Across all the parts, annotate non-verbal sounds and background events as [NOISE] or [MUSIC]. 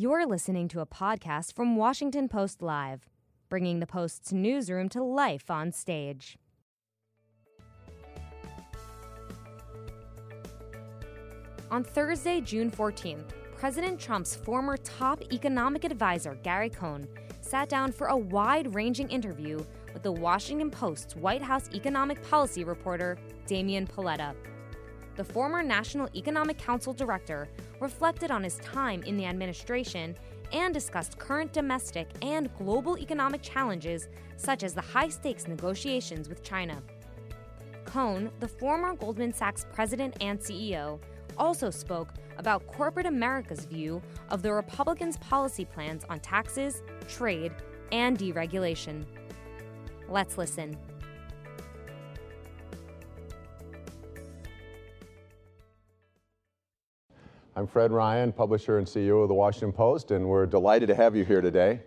You're listening to a podcast from Washington Post Live, bringing the Post's newsroom to life on stage. On Thursday, June 14th, President Trump's former top economic advisor, Gary Cohn, sat down for a wide ranging interview with the Washington Post's White House economic policy reporter, Damian Paletta. The former National Economic Council director reflected on his time in the administration and discussed current domestic and global economic challenges, such as the high stakes negotiations with China. Cohn, the former Goldman Sachs president and CEO, also spoke about corporate America's view of the Republicans' policy plans on taxes, trade, and deregulation. Let's listen. I'm Fred Ryan, publisher and CEO of the Washington Post, and we're delighted to have you here today.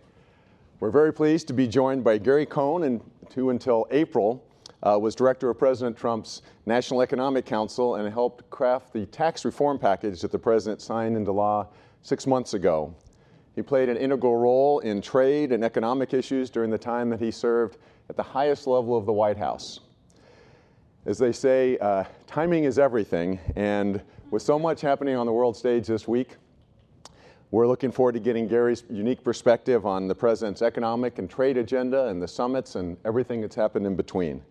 We're very pleased to be joined by Gary Cohn, and who until April uh, was director of President Trump's National Economic Council and helped craft the tax reform package that the president signed into law six months ago. He played an integral role in trade and economic issues during the time that he served at the highest level of the White House. As they say, uh, timing is everything, and with so much happening on the world stage this week, we're looking forward to getting Gary's unique perspective on the president's economic and trade agenda and the summits and everything that's happened in between.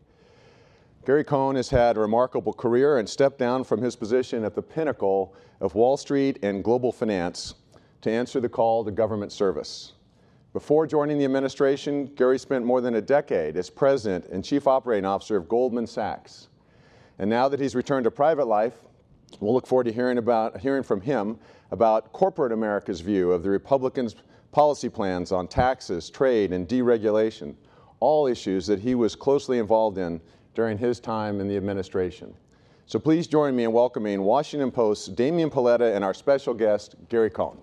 Gary Cohn has had a remarkable career and stepped down from his position at the pinnacle of Wall Street and global finance to answer the call to government service. Before joining the administration, Gary spent more than a decade as president and chief operating officer of Goldman Sachs. And now that he's returned to private life, we'll look forward to hearing, about, hearing from him about corporate America's view of the Republicans' policy plans on taxes, trade, and deregulation, all issues that he was closely involved in during his time in the administration. So please join me in welcoming Washington Post's Damian Paletta and our special guest, Gary Cohn.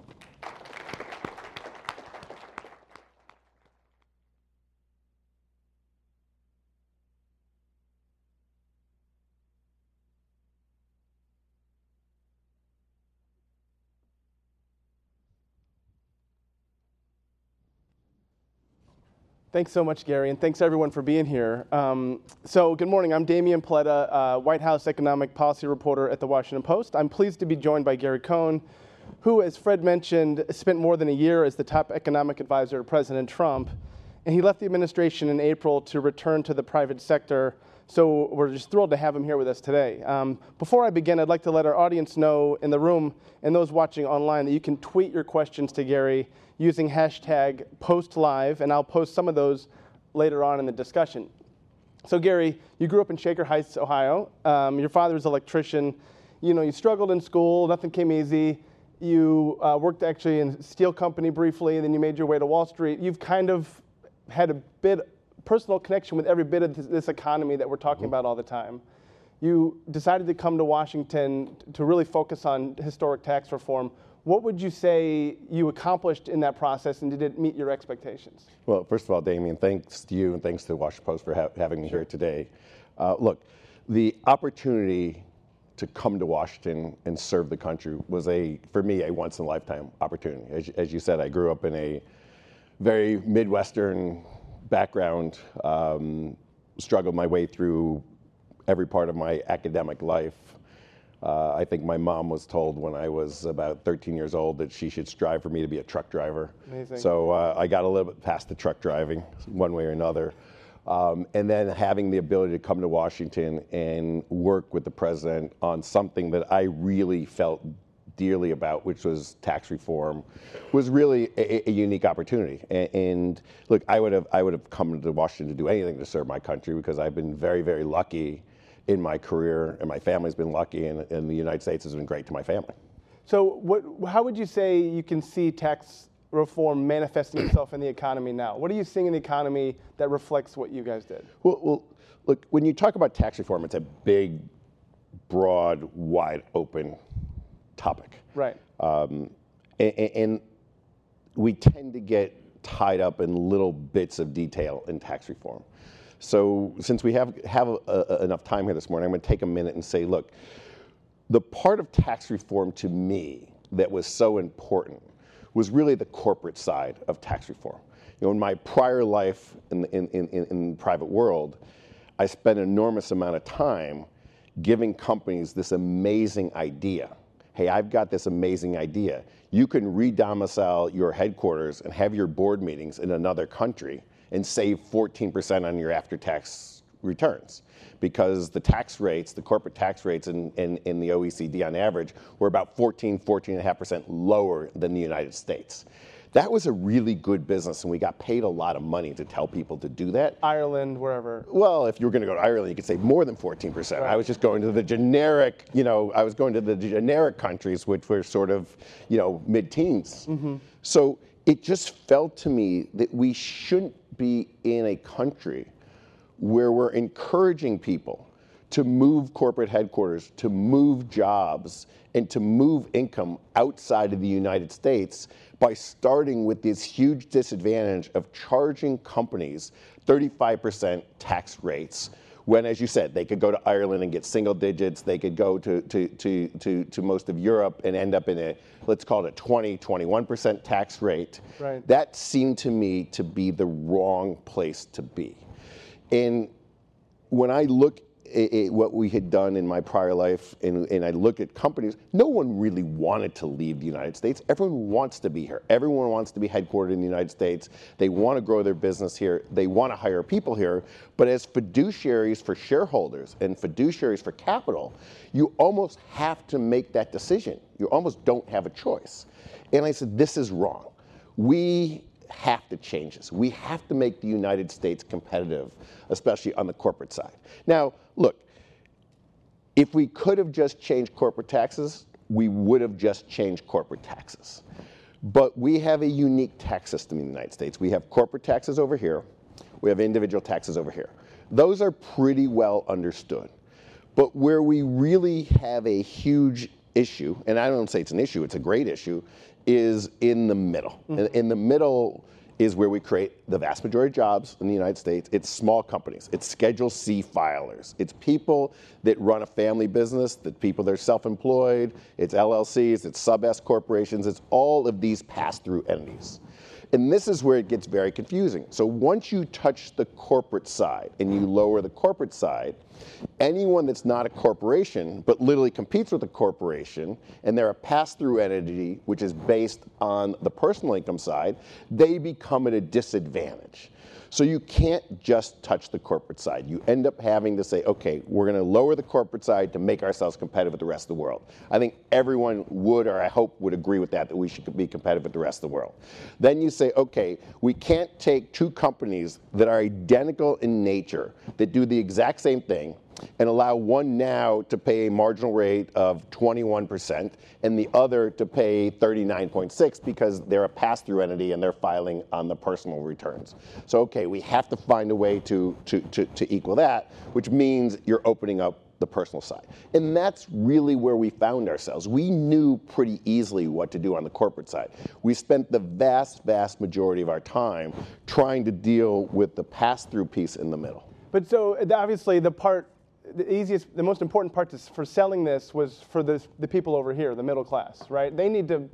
Thanks so much, Gary, and thanks everyone for being here. Um, so, good morning. I'm Damian Paletta, uh, White House economic policy reporter at the Washington Post. I'm pleased to be joined by Gary Cohn, who, as Fred mentioned, spent more than a year as the top economic advisor to President Trump. And he left the administration in April to return to the private sector. So, we're just thrilled to have him here with us today. Um, before I begin, I'd like to let our audience know in the room and those watching online that you can tweet your questions to Gary using hashtag postlive, and I'll post some of those later on in the discussion. So, Gary, you grew up in Shaker Heights, Ohio. Um, your father was an electrician. You know, you struggled in school, nothing came easy. You uh, worked actually in a steel company briefly, and then you made your way to Wall Street. You've kind of had a bit personal connection with every bit of this, this economy that we're talking mm-hmm. about all the time. You decided to come to Washington to really focus on historic tax reform. What would you say you accomplished in that process, and did it meet your expectations? Well, first of all, Damian, thanks to you and thanks to the Washington Post for ha- having me sure. here today. Uh, look, the opportunity to come to Washington and serve the country was a, for me, a once in a lifetime opportunity. As, as you said, I grew up in a very Midwestern background, um, struggled my way through every part of my academic life. Uh, I think my mom was told when I was about 13 years old that she should strive for me to be a truck driver. Amazing. So uh, I got a little bit past the truck driving, one way or another. Um, and then having the ability to come to Washington and work with the president on something that I really felt dearly about, which was tax reform, was really a, a unique opportunity. And, and, look, I would have I would have come to Washington to do anything to serve my country because I've been very very lucky in my career, and my family's been lucky, and, and the United States has been great to my family. So, what, how would you say you can see tax reform manifesting itself in the economy now? What are you seeing in the economy that reflects what you guys did? Well, well look, when you talk about tax reform, it's a big, broad, wide open topic. Right. Um, and, and we tend to get tied up in little bits of detail in tax reform. So since we have, have a, a, enough time here this morning, I'm going to take a minute and say, look, the part of tax reform to me that was so important was really the corporate side of tax reform. You know, in my prior life in the, in, in, in the private world, I spent an enormous amount of time giving companies this amazing idea. Hey, I've got this amazing idea. You can re-domicile your headquarters and have your board meetings in another country and save 14% on your after-tax returns because the tax rates, the corporate tax rates in, in, in the OECD on average were about 14, 14.5% lower than the United States. That was a really good business, and we got paid a lot of money to tell people to do that. Ireland, wherever. Well, if you were going to go to Ireland, you could say more than 14%. I was just going to the generic, you know, I was going to the generic countries, which were sort of, you know, mid-teens. Mm-hmm. So it just felt to me that we shouldn't be in a country where we're encouraging people to move corporate headquarters, to move jobs, and to move income outside of the United States by starting with this huge disadvantage of charging companies 35% tax rates. When, as you said, they could go to Ireland and get single digits, they could go to, to, to, to, to most of Europe and end up in a, let's call it a 20, 21% tax rate. Right. That seemed to me to be the wrong place to be. And when I look at what we had done in my prior life and, and I look at companies, no one really wanted to leave the United States. Everyone wants to be here. Everyone wants to be headquartered in the United States. They want to grow their business here. They want to hire people here. But as fiduciaries for shareholders and fiduciaries for capital, you almost have to make that decision. You almost don't have a choice. And I said, this is wrong. We have to change this. We have to make the United States competitive, especially on the corporate side. Now, look, if we could have just changed corporate taxes, we would have just changed corporate taxes. But we have a unique tax system in the United States. We have corporate taxes over here, we have individual taxes over here. Those are pretty well understood. But where we really have a huge issue, and I don't say it's an issue, it's a great issue, is in the middle. Mm-hmm. In, in the middle is where we create the vast majority of jobs in the United States. It's small companies, it's Schedule C filers, it's people that run a family business, the people that are self-employed, it's LLCs, it's sub S corporations, it's all of these pass-through entities. And this is where it gets very confusing. So once you touch the corporate side and you lower the corporate side, anyone that's not a corporation but literally competes with a corporation and they're a pass-through entity which is based on the personal income side, they become at a disadvantage. So you can't just touch the corporate side. You end up having to say, okay, we're going to lower the corporate side to make ourselves competitive with the rest of the world. I think everyone would, or I hope would agree with that, that we should be competitive with the rest of the world. Then you say, okay, we can't take two companies that are identical in nature, that do the exact same thing, and allow one now to pay a marginal rate of 21% and the other to pay 39.6 because they're a pass-through entity and they're filing on the personal returns. So okay, we have to find a way to, to, to, to equal that, which means you're opening up the personal side. And that's really where we found ourselves. We knew pretty easily what to do on the corporate side. We spent the vast, vast majority of our time trying to deal with the pass-through piece in the middle. But so obviously the part, the easiest, the most important part to, for selling this was for the, the people over here, the middle class, right? They need to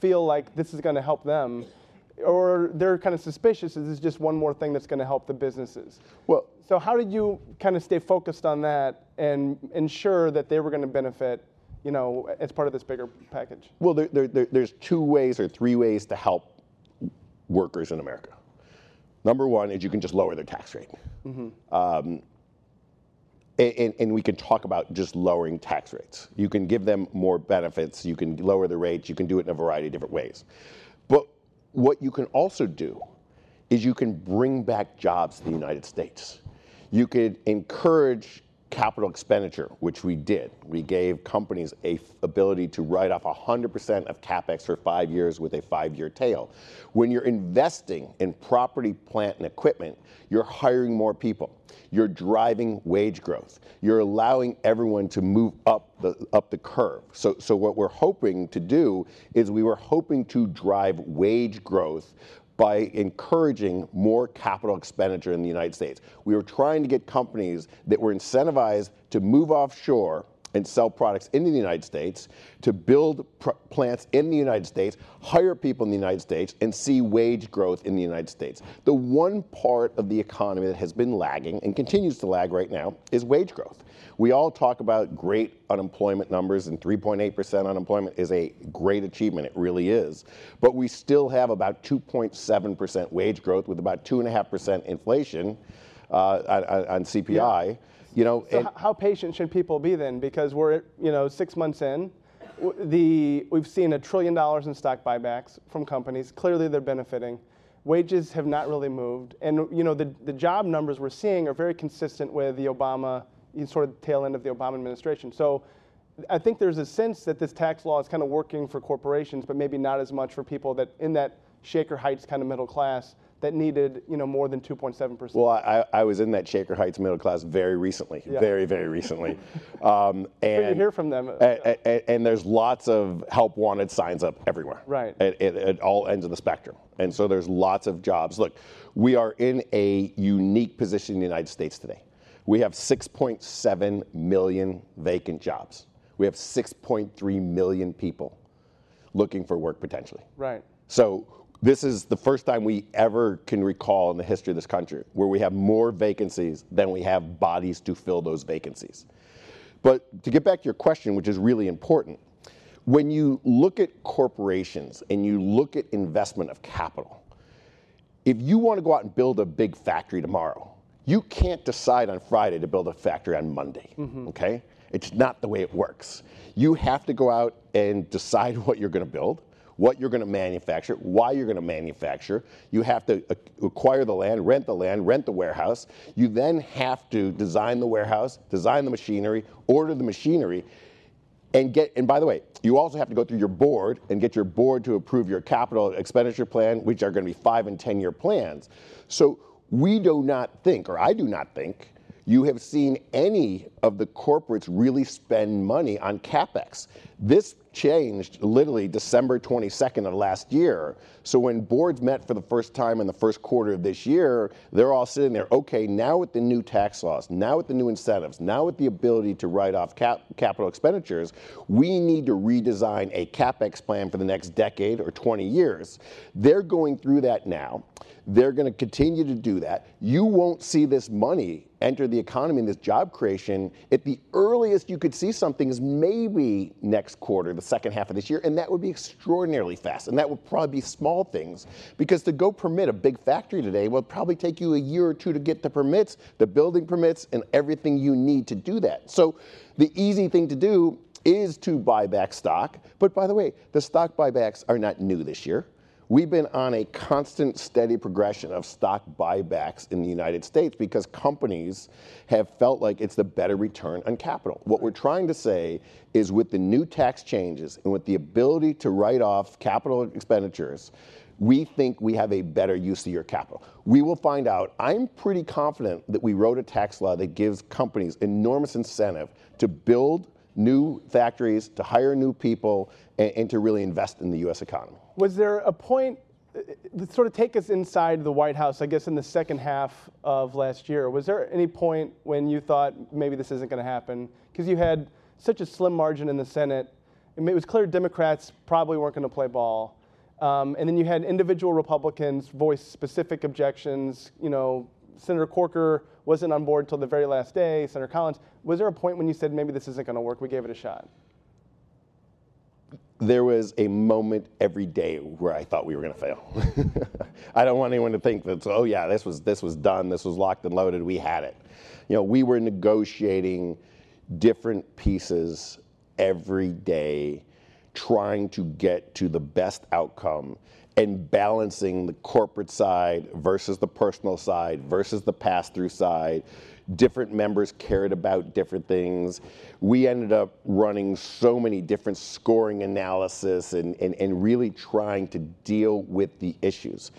feel like this is going to help them, or they're kind of suspicious is this is just one more thing that's going to help the businesses. Well, So how did you kind of stay focused on that and ensure that they were going to benefit, you know, as part of this bigger package? Well, there, there, there, there's two ways or three ways to help workers in America. Number one is you can just lower their tax rate. Um, and, we can talk about just lowering tax rates. You can give them more benefits, you can lower the rates, you can do it in a variety of different ways. But what you can also do is you can bring back jobs to the United States. You could encourage capital expenditure, which we did. We gave companies a ability to write off 100% of capex for five years with a five-year tail. When you're investing in property, plant, and equipment, you're hiring more people. You're driving wage growth. You're allowing everyone to move up the up the curve. So so what we're hoping to do is we were hoping to drive wage growth by encouraging more capital expenditure in the United States. We were trying to get companies that were incentivized to move offshore and sell products in the United States, to build plants in the United States, hire people in the United States, and see wage growth in the United States. The one part of the economy that has been lagging and continues to lag right now is wage growth. We all talk about great unemployment numbers, and 3.8% unemployment is a great achievement. It really is. But we still have about 2.7% wage growth with about 2.5% inflation uh, on, on, CPI. Yeah. You know, so how patient should people be then? Because we're you know six months in, the we've seen a trillion dollars in stock buybacks from companies. Clearly, they're benefiting. Wages have not really moved, and you know the the job numbers we're seeing are very consistent with the Obama sort of tail end of the Obama administration. So I think there's a sense that this tax law is kind of working for corporations, but maybe not as much for people that in that Shaker Heights kind of middle class that needed you know more than 2.7%. Well, I, I was in that Shaker Heights middle class very recently, yeah. very very recently, [LAUGHS] um, and you hear from them. And, and, and, there's lots of help wanted signs up everywhere, right? At, at, at all ends of the spectrum, and so there's lots of jobs. Look, we are in a unique position in the United States today. We have 6.7 million vacant jobs. We have 6.3 million people looking for work potentially. Right. So this is the first time we ever can recall in the history of this country where we have more vacancies than we have bodies to fill those vacancies. But to get back to your question, which is really important, when you look at corporations and you look at investment of capital, if you want to go out and build a big factory tomorrow, you can't decide on Friday to build a factory on Monday, mm-hmm. okay? It's not the way it works. You have to go out and decide [LAUGHS] what you're going to build, what you're going to manufacture, why you're going to manufacture. You have to acquire the land, rent the land, rent the warehouse. You then have to design the warehouse, design the machinery, order the machinery, and get and by the way you also have to go through your board and get your board to approve your capital expenditure plan which are going to be five and ten year plans so we do not think, or I do not think, you have seen any of the corporates really spend money on capex. This changed literally December 22nd of last year. So when boards met for the first time in the first quarter of this year, they're all sitting there, okay, now with the new tax laws, now with the new incentives, now with the ability to write off cap- capital expenditures, we need to redesign a capex plan for the next decade or 20 years. They're going through that now. They're going to continue to do that. You won't see this money enter the economy and this job creation. At the earliest you could see something is maybe next quarter, the second half of this year, and that would be extraordinarily fast. And that would probably be small things because to go permit a big factory today will probably take you a year or two to get the permits, the building permits, and everything you need to do that. So the easy thing to do is to buy back stock. But by the way, the stock buybacks are not new this year. We've been on a constant, steady progression of stock buybacks in the United States because companies have felt like it's the better return on capital. What we're trying to say is with the new tax changes and with the ability to write off capital expenditures, we think we have a better use of your capital. We will find out. I'm pretty confident that we wrote a tax law that gives companies enormous incentive to build new factories, to hire new people, and, and to really invest in the U.S. economy. Was there a point uh, sort of take us inside the White House, I guess in the second half of last year. Was there any point when you thought maybe this isn't going to happen? Because you had such a slim margin in the Senate. It was clear Democrats probably weren't going to play ball. Um, and then you had individual Republicans voice specific objections. You know, Senator Corker wasn't on board until the very last day, Senator Collins. Was there a point when you said maybe this isn't going to work? We gave it a shot. There was a moment every day where I thought we were going to fail. [LAUGHS] I don't want anyone to think that, oh yeah, this was this was done, this was locked and loaded, we had it. You know, we were negotiating different pieces every day, trying to get to the best outcome and balancing the corporate side versus the personal side versus the pass through side. Different members cared about different things. We ended up running so many different scoring analysis and, and, and really trying to deal with the issues.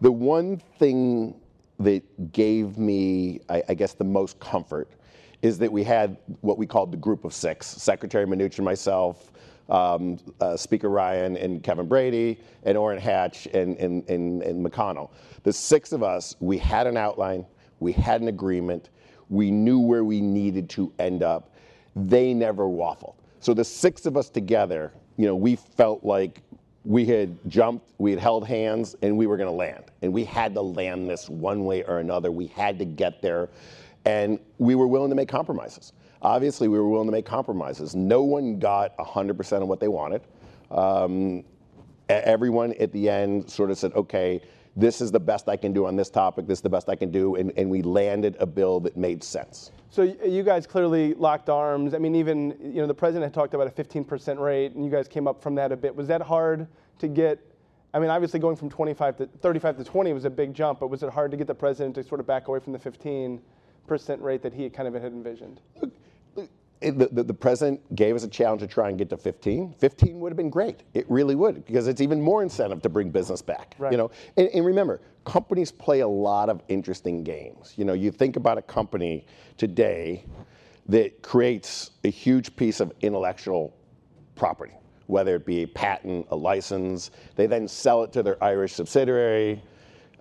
The one thing that gave me, I, I guess, the most comfort is that we had what we called the group of six Secretary Mnuchin, myself, um, uh, Speaker Ryan and Kevin Brady and Orrin Hatch and, and, and, and McConnell. The six of us, we had an outline, we had an agreement, we knew where we needed to end up. they never waffled. So the six of us together, you know, we felt like we had jumped, we had held hands, and we were going to land. And we had to land this one way or another. We had to get there. And we were willing to make compromises. Obviously, we were willing to make compromises. No one got 100% of what they wanted. Um, everyone at the end sort of said, okay, this is the best I can do on this topic, this is the best I can do, and, and we landed a bill that made sense. So you guys clearly locked arms. I mean, even you know the president had talked about a 15% rate, and you guys came up from that a bit. Was that hard to get? I mean, obviously going from 25 to 35 to 20 was a big jump, but was it hard to get the president to sort of back away from the 15% rate that he kind of had envisioned? The, the, the, president gave us a challenge to try and get to 15. 15 would have been great. It really would, because it's even more incentive to bring business back. Right. You know, and, and, remember, companies play a lot of interesting games. You know, you think about a company today that creates a huge piece of intellectual property, whether it be a patent, a license. They then sell it to their Irish subsidiary.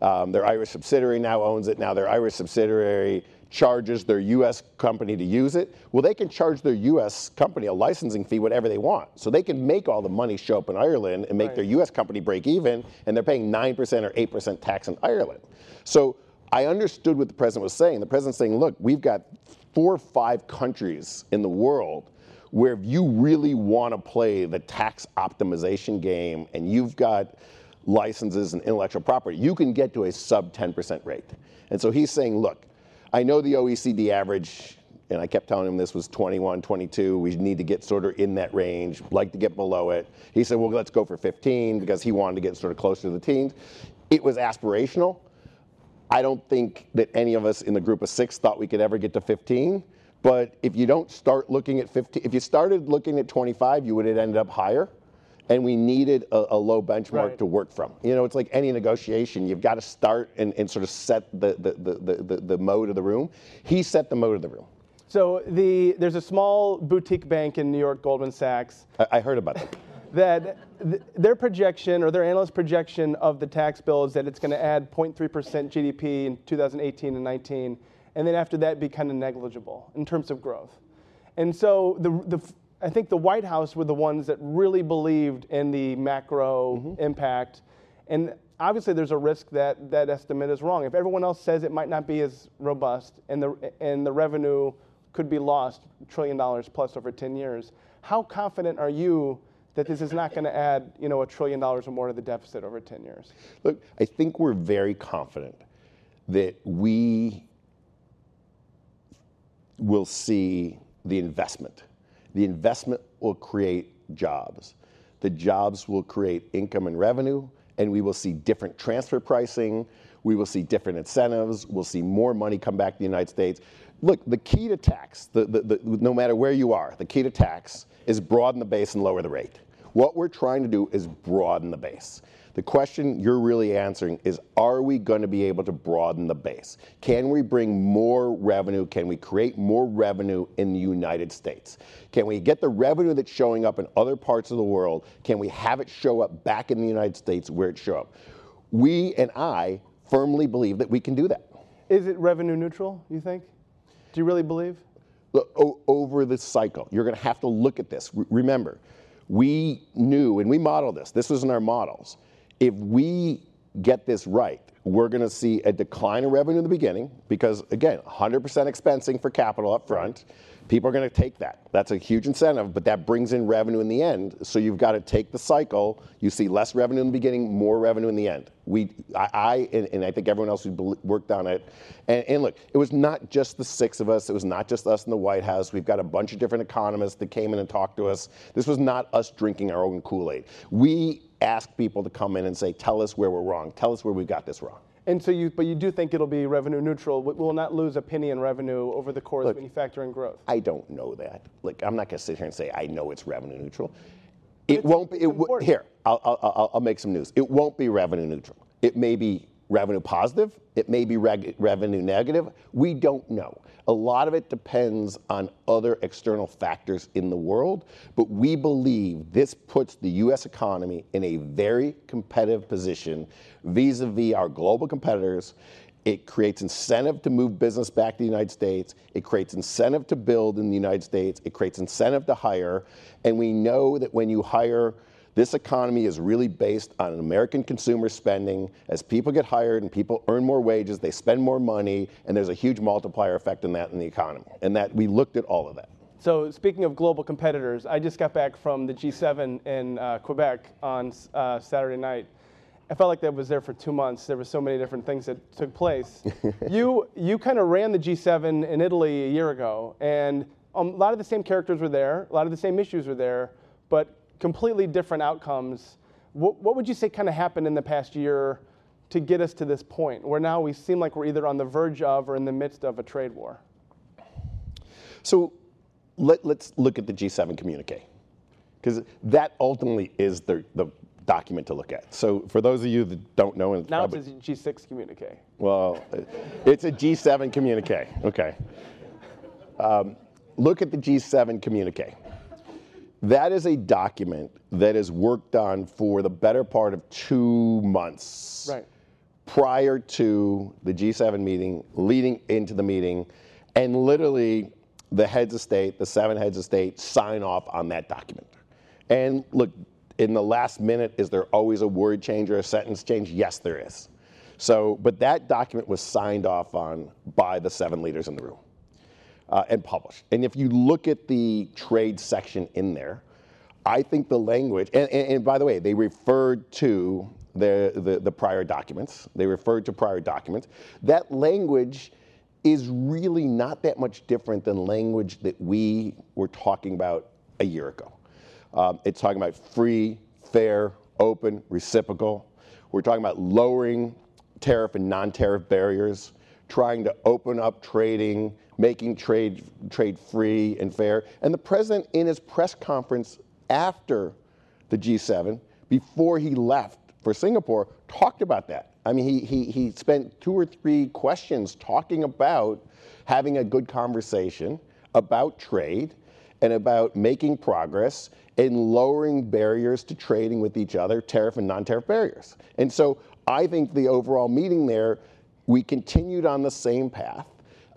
Um, their Irish subsidiary now owns it. Now their Irish subsidiary charges their US company to use it, well, they can charge their US company a licensing fee, whatever they want. So they can make all the money show up in Ireland and make right. their US company break even, and they're paying 9% or 8% tax in Ireland. So I understood what the president was saying. The president's saying, look, we've got four or five countries in the world where if you really want to play the tax optimization game and you've got licenses and intellectual property, you can get to a sub 10% rate. And so he's saying, look, I know the OECD average, and I kept telling him this was 21, 22. We need to get sort of in that range, like to get below it. He said, well, let's go for 15 because he wanted to get sort of closer to the teens. It was aspirational. I don't think that any of us in the group of six thought we could ever get to 15. But if you don't start looking at 15, if you started looking at 25, you would have ended up higher and we needed a, a low benchmark right. to work from. You know, it's like any negotiation. You've got to start and, and sort of set the, the, the, the, the mode of the room. He set the mode of the room. So the, there's a small boutique bank in New York, Goldman Sachs. I, I heard about that. that th- their projection or their analyst projection of the tax bill is that it's going to add 0.3% GDP in 2018 and 19, and then after that be kind of negligible in terms of growth. And so the, the I think the White House were the ones that really believed in the macro mm-hmm. impact. And obviously, there's a risk that that estimate is wrong. If everyone else says it might not be as robust and the, and the revenue could be lost, trillion dollars plus over 10 years, how confident are you that this is not going to add you know, a trillion dollars or more to the deficit over 10 years? Look, I think we're very confident that we will see the investment the investment will create jobs. The jobs will create income and revenue, and we will see different transfer pricing. We will see different incentives. We'll see more money come back to the United States. Look, the key to tax, the, the, the, no matter where you are, the key to tax is broaden the base and lower the rate. What we're trying to do is broaden the base. The question you're really answering is are we going to be able to broaden the base? Can we bring more revenue? Can we create more revenue in the United States? Can we get the revenue that's showing up in other parts of the world? Can we have it show up back in the United States where it show up? We and I firmly believe that we can do that. Is it revenue neutral, you think? Do you really believe? Look, over the cycle, you're going to have to look at this. remember, we knew and we modeled this. This was in our models if we get this right, we're going to see a decline in revenue in the beginning because, again, 100% expensing for capital up front. People are going to take that. That's a huge incentive, but that brings in revenue in the end. So you've got to take the cycle. You see less revenue in the beginning, more revenue in the end. We, I, I and, and, I think everyone else who worked on it. And, and look, it was not just the six of us. It was not just us in the White House. We've got a bunch of different economists that came in and talked to us. This was not us drinking our own Kool-Aid. We ask people to come in and say, tell us where we're wrong. Tell us where we got this wrong. And so you, but you do think it'll be revenue neutral. We will not lose a penny in revenue over the course Look, when you factor in growth. I don't know that. Like, I'm not going to sit here and say I know it's revenue neutral. It it's, won't be. It w- here, I'll, I'll, I'll make some news. It won't be revenue neutral. It may be revenue positive. It may be reg- revenue negative. We don't know. A lot of it depends on other external factors in the world, but we believe this puts the US economy in a very competitive position vis a vis our global competitors. It creates incentive to move business back to the United States. It creates incentive to build in the United States. It creates incentive to hire. And we know that when you hire, this economy is really based on American consumer spending. As people get hired and people earn more wages, they spend more money, and there's a huge multiplier effect in that in the economy. And that we looked at all of that. So speaking of global competitors, I just got back from the G7 in uh, Quebec on uh, Saturday night. I felt like that was there for two months. There were so many different things that took place. [LAUGHS] you you kind of ran the G7 in Italy a year ago, and um, a lot of the same characters were there, a lot of the same issues were there, but completely different outcomes. What, what would you say kind of happened in the past year to get us to this point, where now we seem like we're either on the verge of or in the midst of a trade war? So let, us look at the G7 communique, because that ultimately is the, the document to look at. So for those of you that don't know, now probably, it's a G6 communique. Well, it's a G7 communique. Okay. Um, look at the G7 communique. That is a document that is worked on for the better part of two months. Right. Prior to the G7 meeting, leading into the meeting, and literally the heads of state, the seven heads of state, sign off on that document. And look, in the last minute, is there always a word change or a sentence change? Yes, there is. So, but that document was signed off on by the seven leaders in the room uh, and published. And if you look at the trade section in there, I think the language, and, and, and by the way, they referred to the, the, the prior documents. They referred to prior documents. That language is really not that much different than language that we were talking about a year ago. Um, it's talking about free, fair, open, reciprocal. We're talking about lowering tariff and non-tariff barriers, trying to open up trading, making trade trade free and fair. And the president, in his press conference after the G7, before he left for Singapore, talked about that. I mean, he, he, he spent two or three questions talking about having a good conversation about trade and about making progress in lowering barriers to trading with each other, tariff and non tariff barriers. And so I think the overall meeting there, we continued on the same path.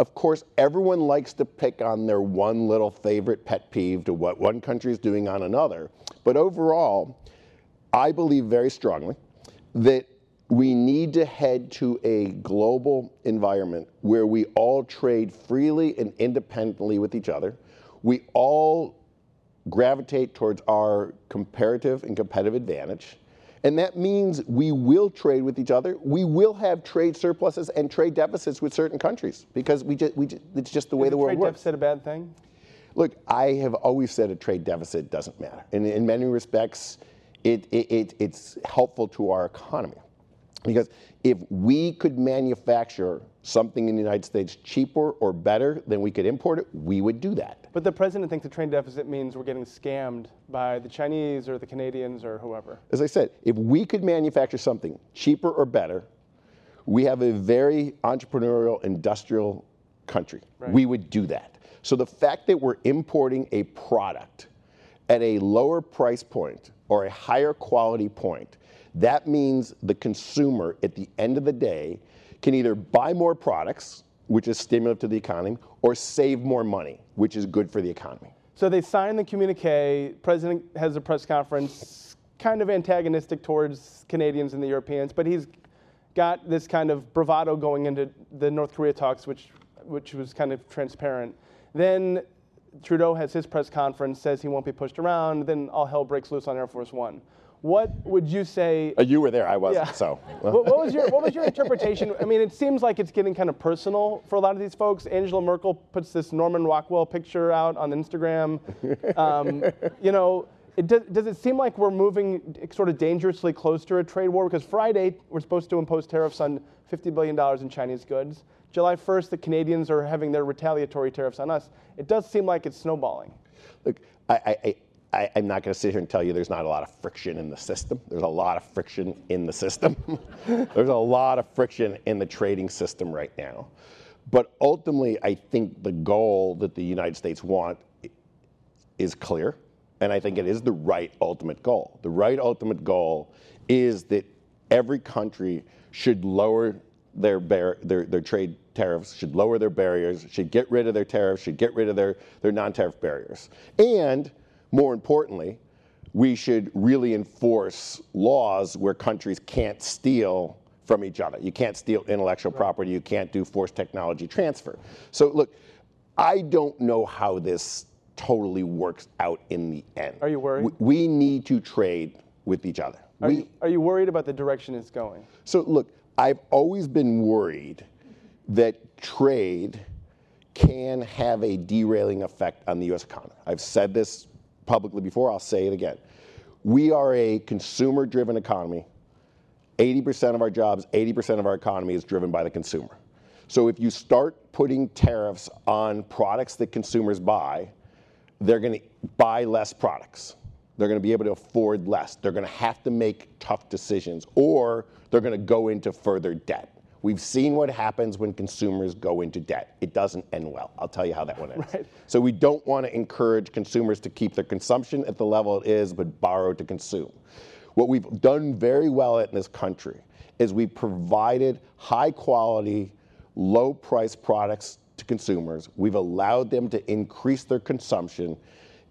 Of course, everyone likes to pick on their one little favorite pet peeve to what one country is doing on another. But overall, I believe very strongly that we need to head to a global environment where we all trade freely and independently with each other. We all gravitate towards our comparative and competitive advantage. And that means we will trade with each other. We will have trade surpluses and trade deficits with certain countries because we just, we just, it's just the way Is the world trade works. Trade deficit a bad thing? Look, I have always said a trade deficit doesn't matter. And in many respects, it, it, it, it's helpful to our economy. Because if we could manufacture something in the United States cheaper or better than we could import it, we would do that. But the president thinks the trade deficit means we're getting scammed by the Chinese or the Canadians or whoever. As I said, if we could manufacture something cheaper or better, we have a very entrepreneurial, industrial country. Right. We would do that. So the fact that we're importing a product at a lower price point or a higher quality point, that means the consumer at the end of the day can either buy more products, which is stimulative to the economy, or save more money, which is good for the economy. So they signed the communique. President has a press conference, kind of antagonistic towards Canadians and the Europeans, but he's got this kind of bravado going into the North Korea talks, which which was kind of transparent. Then Trudeau has his press conference, says he won't be pushed around. Then all hell breaks loose on Air Force One. What would you say? Uh, you were there, I wasn't. Yeah. So, [LAUGHS] what, what, was your what was your interpretation? I mean, it seems like it's getting kind of personal for a lot of these folks. Angela Merkel puts this Norman Rockwell picture out on Instagram. [LAUGHS] Um, you know, it does, does it seem like we're moving sort of dangerously close to a trade war? Because Friday we're supposed to impose tariffs on $50 billion in Chinese goods. July 1st, the Canadians are having their retaliatory tariffs on us. It does seem like it's snowballing. Look, I, I, I, am not going to sit here and tell you there's not a lot of friction in the system. There's a lot of friction in the system. [LAUGHS] there's a lot of friction in the trading system right now. But ultimately, I think the goal that the United States want is clear. And I think it is the right ultimate goal. The right ultimate goal is that every country should lower their, bar- their, their trade tariffs, should lower their barriers, should get rid of their tariffs, should get rid of their, their non tariff barriers. And more importantly, we should really enforce laws where countries can't steal from each other. You can't steal intellectual property, you can't do forced technology transfer. So, look, I don't know how this totally works out in the end. Are you worried? We, we need to trade with each other. Are, We- you, are you worried about the direction it's going? so look, I've always been worried that trade can have a derailing effect on the U.S. economy. I've said this publicly before. I'll say it again. We are a consumer-driven economy. 80% of our jobs, 80% of our economy is driven by the consumer. So if you start putting tariffs on products that consumers buy, they're going to buy less products. They're going to be able to afford less. They're going to have to make tough decisions, or they're going to go into further debt. We've seen what happens when consumers go into debt. It doesn't end well. I'll tell you how that one ends. Right. So we don't want to encourage consumers to keep their consumption at the level it is, but borrow to consume. What we've done very well in this country is we've provided high quality, low price products to consumers. We've allowed them to increase their consumption,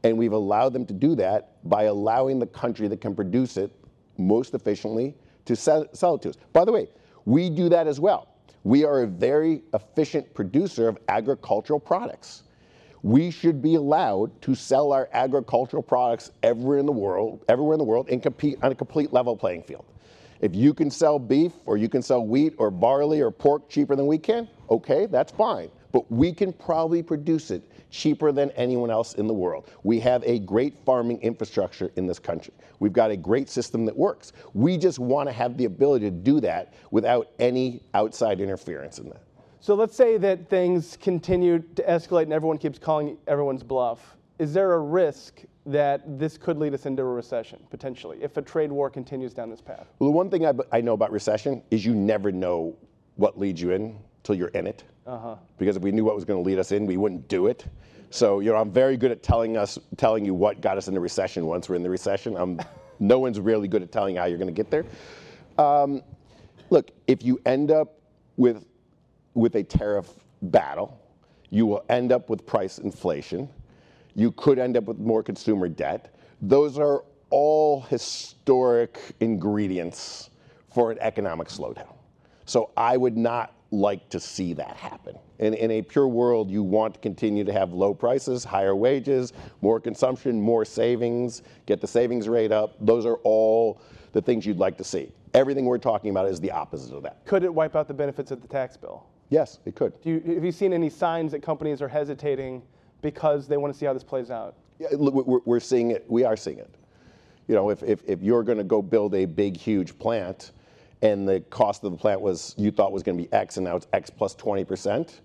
and we've allowed them to do that by allowing the country that can produce it most efficiently to sell, sell it to us. By the way, we do that as well. We are a very efficient producer of agricultural products. We should be allowed to sell our agricultural products everywhere in the world, everywhere in the world, and compete on a complete level playing field. If you can sell beef, or you can sell wheat, or barley, or pork cheaper than we can, okay, that's fine. But we can probably produce it cheaper than anyone else in the world. We have a great farming infrastructure in this country. We've got a great system that works. We just want to have the ability to do that without any outside interference in that. So let's say that things continue to escalate and everyone keeps calling everyone's bluff. Is there a risk that this could lead us into a recession, potentially, if a trade war continues down this path? Well, the one thing I, I know about recession is you never know what leads you in till you're in it. Because if we knew what was going to lead us in, we wouldn't do it. So you know, I'm very good at telling us, telling you what got us into recession. Once we're in the recession, I'm, [LAUGHS] no one's really good at telling you how you're going to get there. Um, look, if you end up with with a tariff battle, you will end up with price inflation. You could end up with more consumer debt. Those are all historic ingredients for an economic slowdown. So I would not like to see that happen. In, in a pure world, you want to continue to have low prices, higher wages, more consumption, more savings, get the savings rate up. Those are all the things you'd like to see. Everything we're talking about is the opposite of that. Could it wipe out the benefits of the tax bill? Yes, it could. Do you, have you seen any signs that companies are hesitating because they want to see how this plays out? Yeah, look, we're, we're seeing it. We are seeing it. You know, if, if, if you're going to go build a big, huge plant, and the cost of the plant was you thought was going to be X, and now it's X plus plus 20 percent.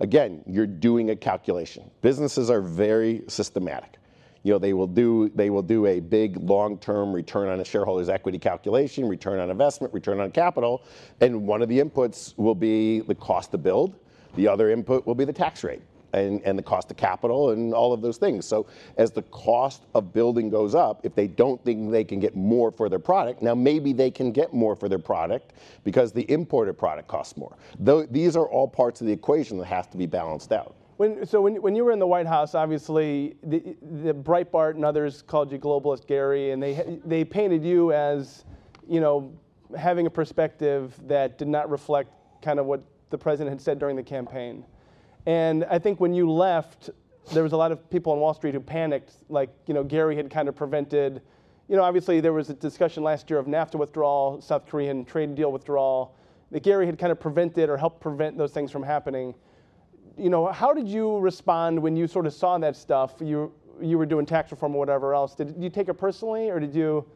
Again, you're doing a calculation. Businesses are very systematic. You know, they will do they will do a big long-term return on a shareholder's equity calculation, return on investment, return on capital, and one of the inputs will be the cost to build. The other input will be the tax rate and, and the cost of capital and all of those things. So as the cost of building goes up, if they don't think they can get more for their product, now maybe they can get more for their product because the imported product costs more. Though these are all parts of the equation that have to be balanced out. When, so when, when you were in the White House, obviously the, the Breitbart and others called you globalist Gary, and they they painted you as, you know, having a perspective that did not reflect kind of what the president had said during the campaign. And I think when you left, there was a lot of people on Wall Street who panicked, like you know Gary had kind of prevented. You know, obviously there was a discussion last year of NAFTA withdrawal, South Korean trade deal withdrawal. That Gary had kind of prevented or helped prevent those things from happening you know, how did you respond when you sort of saw that stuff? You you were doing tax reform or whatever else. Did you take it personally, or did you?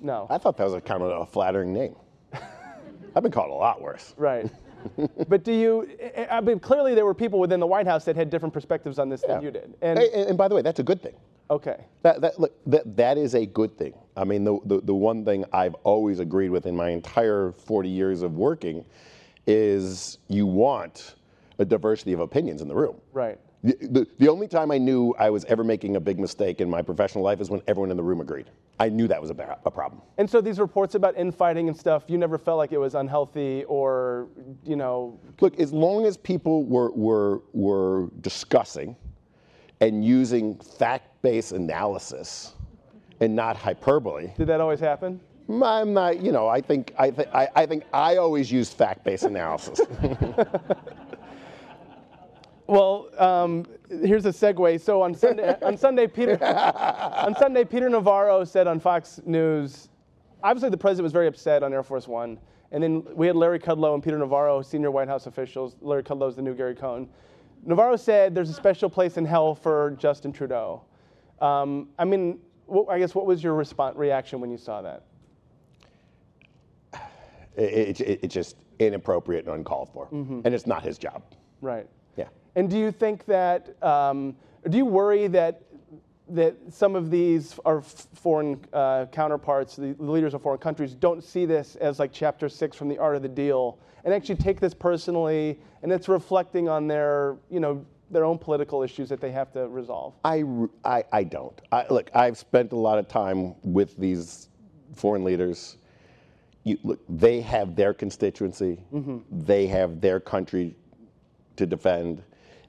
No. I thought that was a kind of a flattering name. [LAUGHS] I've been called a lot worse. Right. [LAUGHS] but do you? I mean, clearly there were people within the White House that had different perspectives on this than you did. And, and by the way, that's a good thing. okay, That, that, look, that, that is a good thing. I mean, the, the, the one thing I've always agreed with in my entire 40 years of working is you want a diversity of opinions in the room. right. The, the, the only time I knew I was ever making a big mistake in my professional life is when everyone in the room agreed. I knew that was a, a problem. And so these reports about infighting and stuff, you never felt like it was unhealthy or, you know, Look, as long as people were, were, were discussing and using fact-based analysis and not hyperbole, did that always happen? I'm not, you know, I think I, th- I, I think I always use fact-based analysis. [LAUGHS] Well, um, here's a segue. So on Sunday, [LAUGHS] on Sunday, Peter, on Sunday, Peter Navarro said on Fox News, obviously the president was very upset on Air Force One, and then we had Larry Kudlow and Peter Navarro, senior White House officials. Larry Kudlow is the new Gary Cohn. Navarro said there's a special place in hell for Justin Trudeau. Um, I mean, I guess what was your response, reaction when you saw that? it, it, it's just inappropriate and uncalled for, and it's not his job. Right. And do you think that, um, do you worry that that some of these are foreign uh, counterparts, the leaders of foreign countries, don't see this as like chapter six from the art of the deal, and actually take this personally, and it's reflecting on their, you know, their own political issues that they have to resolve. I I don't. I, look, I've spent a lot of time with these foreign leaders. You, look, they have their constituency, they have their country to defend.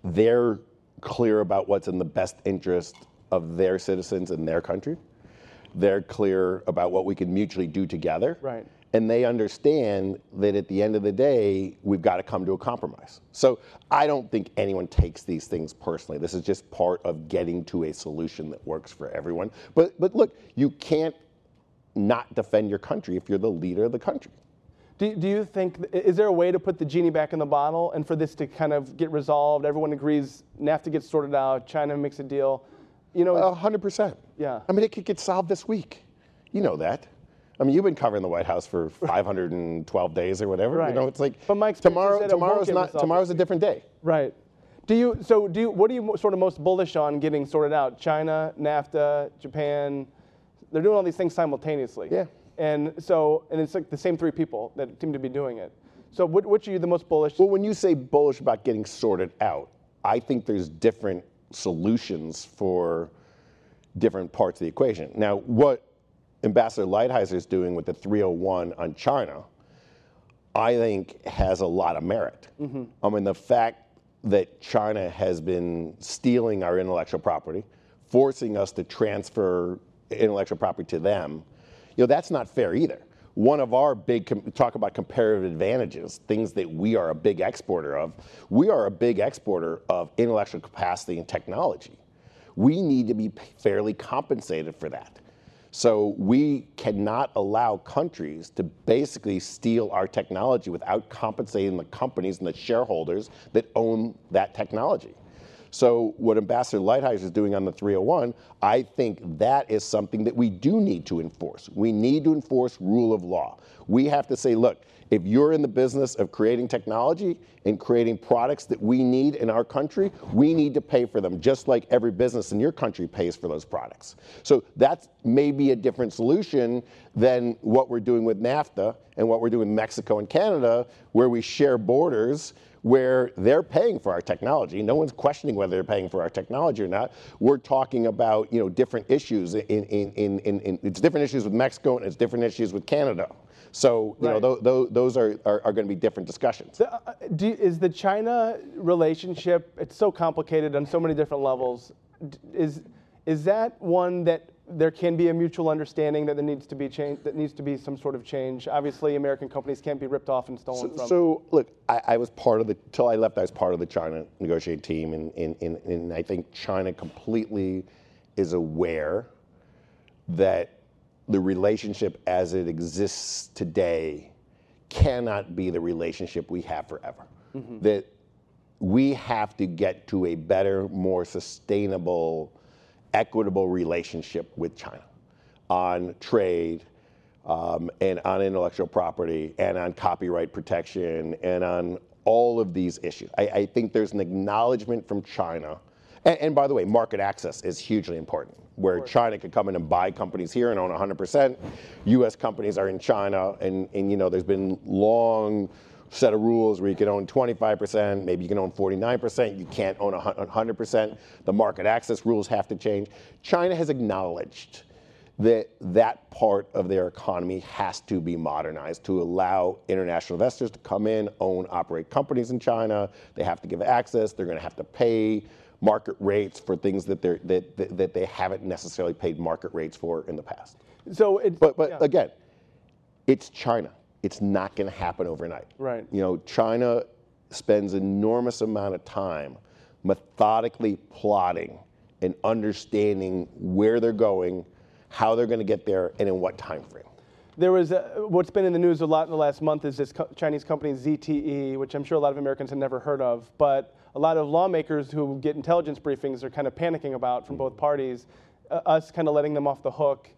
They're clear about what's in the best interest of their citizens and their country. They're clear about what we can mutually do together. Right. And they understand that at the end of the day, we've got to come to a compromise. So I don't think anyone takes these things personally. This is just part of getting to a solution that works for everyone. But but look, you can't not defend your country if you're the leader of the country. Do, do you think, is there a way to put the genie back in the bottle and for this to kind of get resolved? Everyone agrees NAFTA gets sorted out, China makes a deal. You know, A hundred percent. Yeah. I mean, it could get solved this week. You know that. I mean, you've been covering the White House for 512 days or whatever. Right. You know, it's like But my tomorrow. that it won't Tomorrow's not. Tomorrow's a different day. Right. Do you so do you, what are you sort of most bullish on getting sorted out? China, NAFTA, Japan, they're doing all these things simultaneously. Yeah. And so and it's like the same three people that seem to be doing it. So what, which are you the most bullish? Well, when you say bullish about getting sorted out, I think there's different solutions for different parts of the equation. Now, what Ambassador Lighthizer is doing with the 301 on China, I think has a lot of merit. Mm-hmm. I mean, the fact that China has been stealing our intellectual property, forcing us to transfer intellectual property to them, you know, that's not fair either. One of our big, talk about comparative advantages, things that we are a big exporter of, we are a big exporter of intellectual capacity and technology. We need to be fairly compensated for that. So we cannot allow countries to basically steal our technology without compensating the companies and the shareholders that own that technology. So what Ambassador Lighthizer is doing on the 301, I think that is something that we do need to enforce. We need to enforce rule of law. We have to say, look, if you're in the business of creating technology and creating products that we need in our country, we need to pay for them just like every business in your country pays for those products. So that's maybe a different solution than what we're doing with NAFTA and what we're doing with Mexico and Canada, where we share borders where they're paying for our technology. No one's questioning whether they're paying for our technology or not. We're talking about you know different issues in in, in, in, in it's different issues with Mexico and it's different issues with Canada. So you Right. know those, those are, are, are going to be different discussions. Uh, do, is the China relationship? It's so complicated on so many different levels. Is is that one that there can be a mutual understanding that there needs to be change? That needs to be some sort of change. Obviously, American companies can't be ripped off and stolen So, from. so, look, I, I was part of the till I left. I was part of the China negotiating team, and, and, and, and I think China completely is aware that the relationship as it exists today cannot be the relationship we have forever. Mm-hmm. That we have to get to a better, more sustainable, equitable relationship with China on trade um, and on intellectual property and on copyright protection and on all of these issues. I, I think there's an acknowledgement from China. And, and by the way, market access is hugely important, where China could come in and buy companies here and own 100%. U.S. companies are in China, and, and you know, there's been long set of rules where you can own 25%, maybe you can own 49%, you can't own 100%. The market access rules have to change. China has acknowledged that that part of their economy has to be modernized to allow international investors to come in, own, operate companies in China. They have to give access. They're going to have to pay market rates for things that, they're, that, that, that they haven't necessarily paid market rates for in the past. So, it, But, but yeah. again, it's China. It's not going to happen overnight. Right. You know, China spends enormous amount of time methodically plotting and understanding where they're going, how they're going to get there, and in what time frame. There was a, what's been in the news a lot in the last month is this co- Chinese company ZTE, which I'm sure a lot of Americans have never heard of, but a lot of lawmakers who get intelligence briefings are kind of panicking about from both parties, uh, us kind of letting them off the hook.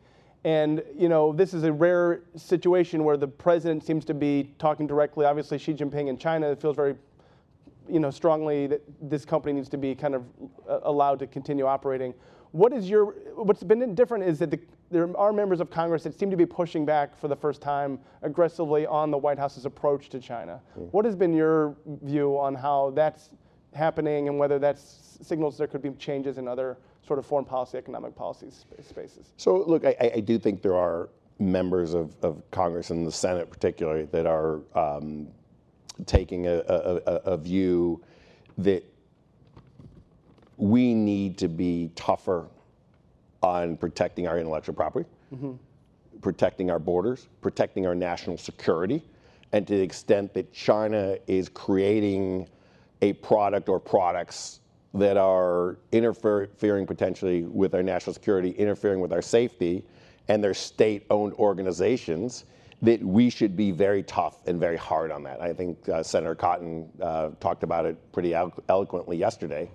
And you know, this is a rare situation where the president seems to be talking directly. Obviously, Xi Jinping in China feels very you know, strongly that this company needs to be kind of uh, allowed to continue operating. What is your, what's been different is that the, there are members of Congress that seem to be pushing back for the first time aggressively on the White House's approach to China. What has been your view on how that's happening and whether that signals there could be changes in other sort of foreign policy, economic policy spaces? So, look, I, I- do think there are members of, of Congress and the Senate, particularly, that are um, taking a, a, a, a view that we need to be tougher on protecting our intellectual property, protecting our borders, protecting our national security, and to the extent that China is creating a product or products that are interfering potentially with our national security, interfering with our safety, and their state owned organizations, that we should be very tough and very hard on that. I think uh, Senator Cotton uh, talked about it pretty elo- eloquently yesterday.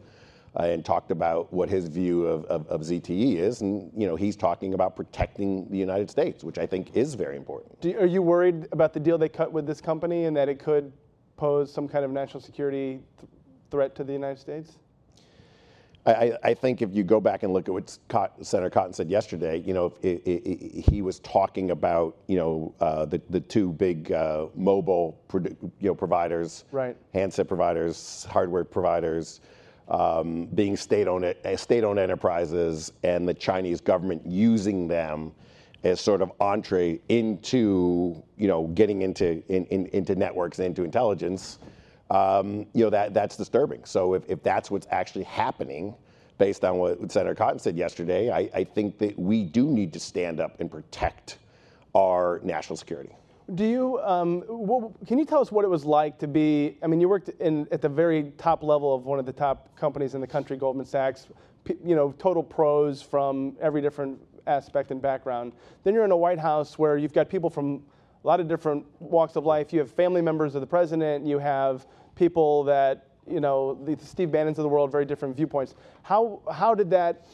Uh, and talked about what his view of, of, of ZTE is, and you know he's talking about protecting the United States, which I think is very important. Do, are you worried about the deal they cut with this company and that it could pose some kind of national security th- threat to the United States? I, I- think if you go back and look at what Cot- Senator Cotton said yesterday, you know, if i i he was talking about, you know, uh, the, the two big uh, mobile, produ- you know, providers, Right. handset providers, hardware providers, um, being state-owned, uh, state-owned enterprises, and the Chinese government using them as sort of entree into, you know, getting into in, in, into networks and into intelligence um, you know, that, that's disturbing. So if, if that's what's actually happening, based on what Senator Cotton said yesterday, I, I think that we do need to stand up and protect our national security. Do you, um, wh- can you tell us what it was like to be, I mean, you worked in, at the very top level of one of the top companies in the country, Goldman Sachs, you know, total pros from every different aspect and background. Then you're in a White House where you've got people from a lot of different walks of life. You have family members of the president, you have people that, you know, the Steve Bannons of the world, very different viewpoints. How, how did that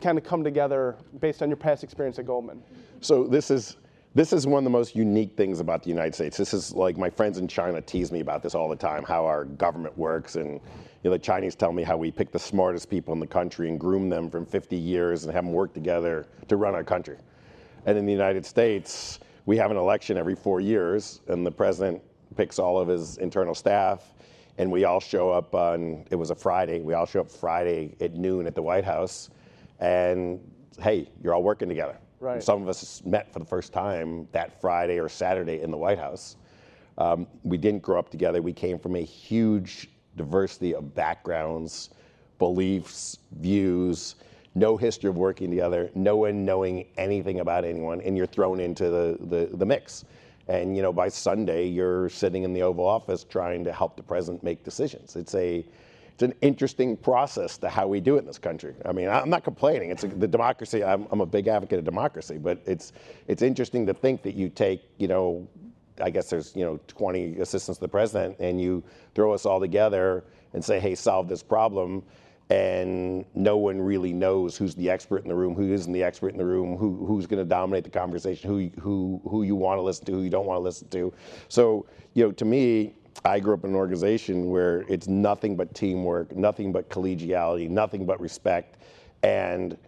kind of come together based on your past experience at Goldman? So this is this is one of the most unique things about the United States. This is like my friends in China tease me about this all the time, how our government works, and you know, the Chinese tell me how we pick the smartest people in the country and groom them from 50 years and have them work together to run our country. And in the United States, we have an election every four years, and the president picks all of his internal staff, and we all show up on. It was a Friday. We all show up Friday at noon at the White House, and hey, you're all working together. Right. Some of us met for the first time that Friday or Saturday in the White House. Um, we didn't grow up together. We came from a huge diversity of backgrounds, beliefs, views, no history of working together, no one knowing anything about anyone, and you're thrown into the, the, the mix. And you know, by Sunday, you're sitting in the Oval Office trying to help the president make decisions. It's a it's an interesting process to how we do it in this country. I mean, I'm not complaining. It's a, the democracy. I'm, I'm a big advocate of democracy, but it's it's interesting to think that you take, you know, I guess there's you know 20 assistants to the president, and you throw us all together and say, hey, solve this problem, and no one really knows who's the expert in the room, who isn't the expert in the room, who who's going to dominate the conversation, who who who you want to listen to, who you don't want to listen to. So you know, to me, I grew up in an organization where it's nothing but teamwork, nothing but collegiality, nothing but respect. And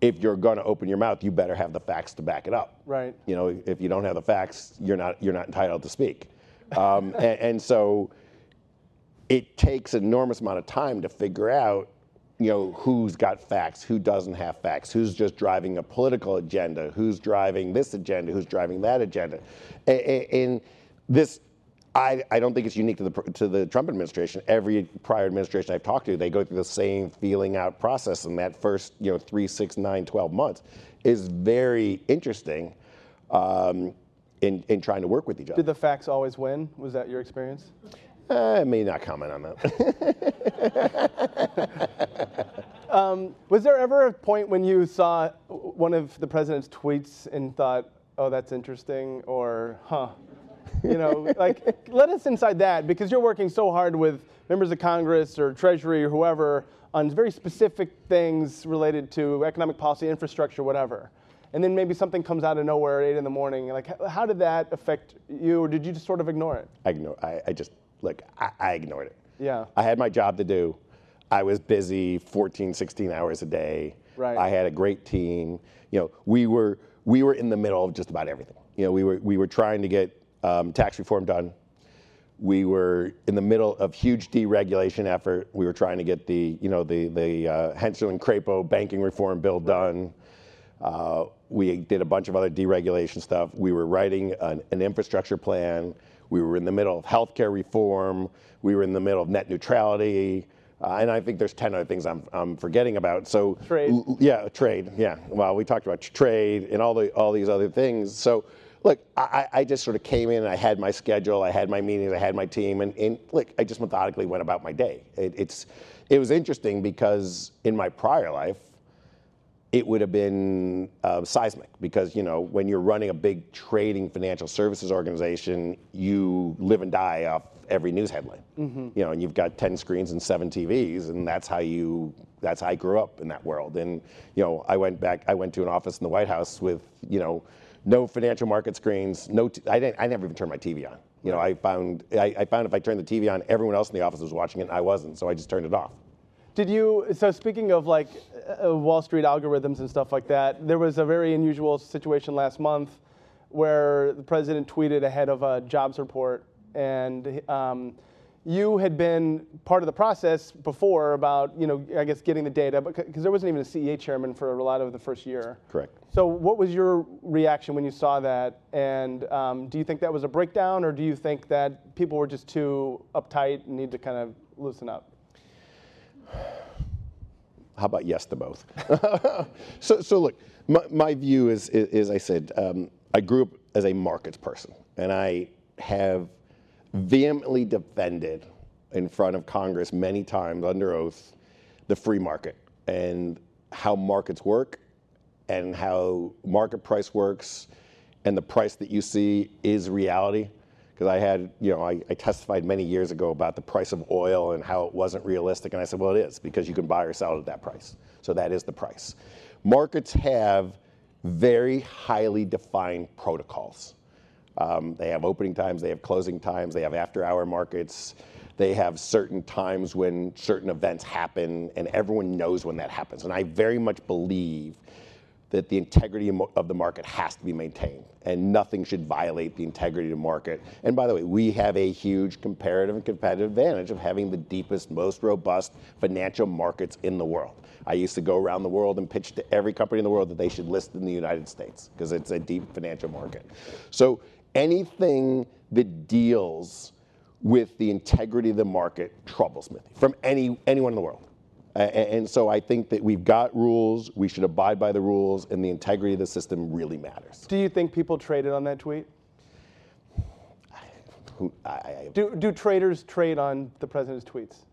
if you're going to open your mouth, you better have the facts to back it up. Right. You know, if you don't have the facts, you're not you're not entitled to speak. Um, [LAUGHS] and, and so it takes an enormous amount of time to figure out you know who's got facts who doesn't have facts who's just driving a political agenda who's driving this agenda who's driving that agenda and, this I, I, don't think it's unique to the to the Trump administration. Every prior administration I've talked to, they go through the same feeling out process, in that first you know three, six, nine, 12 months is very interesting um, in in trying to work with each other. Did the facts always win? Was that your experience? I may not comment on that. [LAUGHS] um, was there ever a point when you saw one of the president's tweets and thought, "Oh, that's interesting," or "Huh"? You know, [LAUGHS] like let us inside that because you're working so hard with members of Congress or Treasury or whoever on very specific things related to economic policy, infrastructure, whatever. And then maybe something comes out of nowhere at eight in the morning. Like, how did that affect you, or did you just sort of ignore it? I ignore. I, I just look, I, I ignored it. Yeah. I had my job to do. I was busy 14, 16 hours a day. Right. I had a great team. You know, we were we were in the middle of just about everything. You know, we were we were trying to get um, tax reform done. We were in the middle of huge deregulation effort. We were trying to get the you know the the uh, Hensarling and Crapo banking reform bill done. Uh, we did a bunch of other deregulation stuff. We were writing an, an infrastructure plan. We were in the middle of healthcare reform. We were in the middle of net neutrality. Uh, and I think there's 10 other things I'm, I'm forgetting about. So trade. L- yeah, trade. Yeah. Well, we talked about trade and all the all these other things. So look, I, I just sort of came in and I had my schedule, I had my meetings, I had my team, and, and look, I just methodically went about my day. It, it's it was interesting because in my prior life, it would have been uh, seismic because you know when you're running a big trading financial services organization, you live and die off every news headline. Mm-hmm. You know, and you've got ten screens and seven TVs, and that's how you. That's how I grew up in that world. And you know, I went back. I went to an office in the White House with you know, no financial market screens. No, t- I didn't. I never even turned my TV on. You know, I found I, I found if I turned the TV on, everyone else in the office was watching it, and I wasn't. So I just turned it off. Did you, so speaking of like uh, Wall Street algorithms and stuff like that, there was a very unusual situation last month where the president tweeted ahead of a jobs report and um, you had been part of the process before about, you know, I guess getting the data, because there wasn't even a CEA chairman for a lot of the first year. Correct. So what was your reaction when you saw that? And um, do you think that was a breakdown or do you think that people were just too uptight and need to kind of loosen up? How about yes to both? [LAUGHS] so, so look, my, my view is, is, is, I said, um, I grew up as a markets person, and I have vehemently defended in front of Congress many times under oath the free market and how markets work and how market price works and the price that you see is reality because I had, you know, I, I, testified many years ago about the price of oil and how it wasn't realistic. And I said, well, it is because you can buy or sell at that price. So that is the price. Markets have very highly defined protocols. Um, they have opening times, they have closing times, they have after hour markets, they have certain times when certain events happen, and everyone knows when that happens. And I very much believe that the integrity of the market has to be maintained and nothing should violate the integrity of the market. And by the way, we have a huge comparative and competitive advantage of having the deepest, most robust financial markets in the world. I used to go around the world and pitch to every company in the world that they should list in the United States because it's a deep financial market. So anything that deals with the integrity of the market troubles me from any anyone in the world. And so I think that we've got rules, we should abide by the rules, and the integrity of the system really matters. Do you think people traded on that tweet? I, I, do, do traders trade on the president's tweets?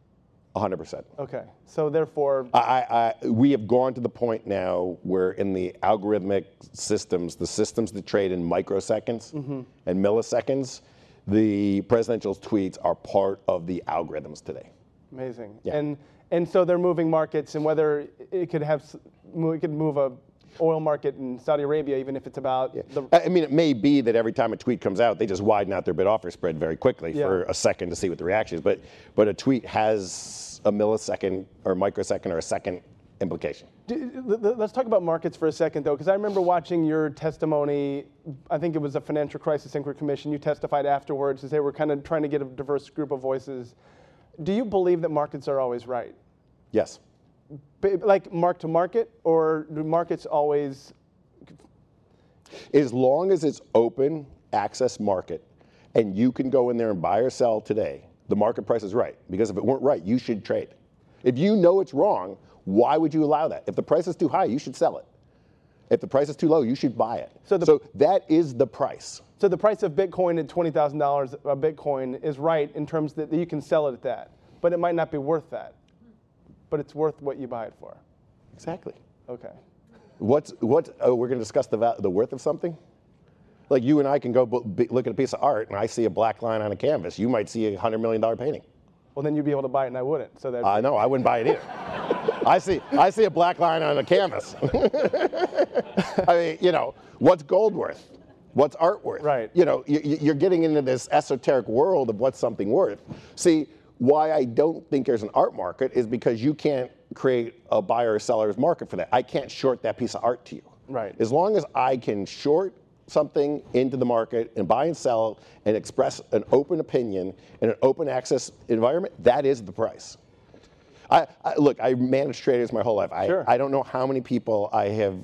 100%. Okay. So therefore. I, I, we have gone to the point now where in the algorithmic systems, the systems that trade in microseconds mm-hmm. and milliseconds, the presidential tweets are part of the algorithms today. Amazing. Yeah. And and so they're moving markets, and whether it could have, it could move a oil market in Saudi Arabia, even if it's about. Yeah. The I mean, it may be that every time a tweet comes out, they just widen out their bid offer spread very quickly yeah. for a second to see what the reaction is. But but a tweet has a millisecond or microsecond or a second implication. Let's talk about markets for a second, though, because I remember watching your testimony. I think it was a financial crisis inquiry commission. You testified afterwards as they were kind of trying to get a diverse group of voices. Do you believe that markets are always right? Yes. Like mark to market, or do markets always? As long as it's open access market, and you can go in there and buy or sell today, the market price is right. Because if it weren't right, you should trade. If you know it's wrong, why would you allow that? If the price is too high, you should sell it. If the price is too low, you should buy it. So, the, so that is the price. So the price of Bitcoin at twenty thousand dollars a Bitcoin is right in terms that you can sell it at that, but it might not be worth that. But it's worth what you buy it for. Exactly. Okay. What's what? Oh, we're going to discuss the the worth of something. Like you and I can go look at a piece of art, and I see a black line on a canvas. You might see a hundred million dollar painting. Well, then you'd be able to buy it, and I wouldn't. So that I know I wouldn't buy it either. I see I see a black line on a canvas. [LAUGHS] I mean, you know, what's gold worth? What's art worth? Right. You know, you're getting into this esoteric world of what's something worth. See, why I don't think there's an art market is because you can't create a buyer or seller's market for that. I can't short that piece of art to you. Right. As long as I can short something into the market and buy and sell and express an open opinion in an open access environment, that is the price. I, I look, I managed traders my whole life. I, sure. I don't know how many people I have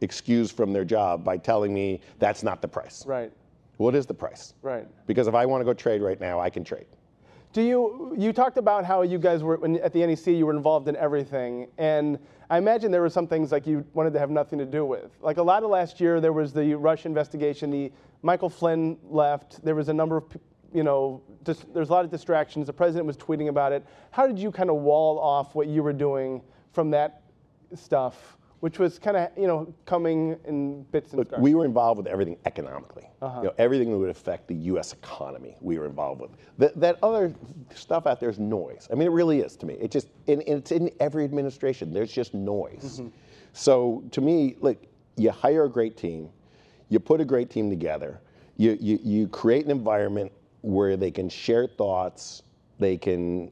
excused from their job by telling me that's not the price. Right. What is the price? Right. Because if I want to go trade right now, I can trade. Do you you talked about how you guys were when, at the NEC you were involved in everything and I imagine there were some things like you wanted to have nothing to do with. Like a lot of last year there was the Russia investigation, the Michael Flynn left, there was a number of you know, dis- there's a lot of distractions. The president was tweeting about it. How did you kind of wall off what you were doing from that stuff which was kind of you know coming in bits and Look, starts. we were involved with everything economically. Uh-huh. You know, everything that would affect the U.S. economy, we were involved with. That, that other stuff out there is noise. I mean, it really is to me. It just and, and it's in every administration. There's just noise. Mm-hmm. So to me, like you hire a great team, you put a great team together, you, you you create an environment where they can share thoughts, they can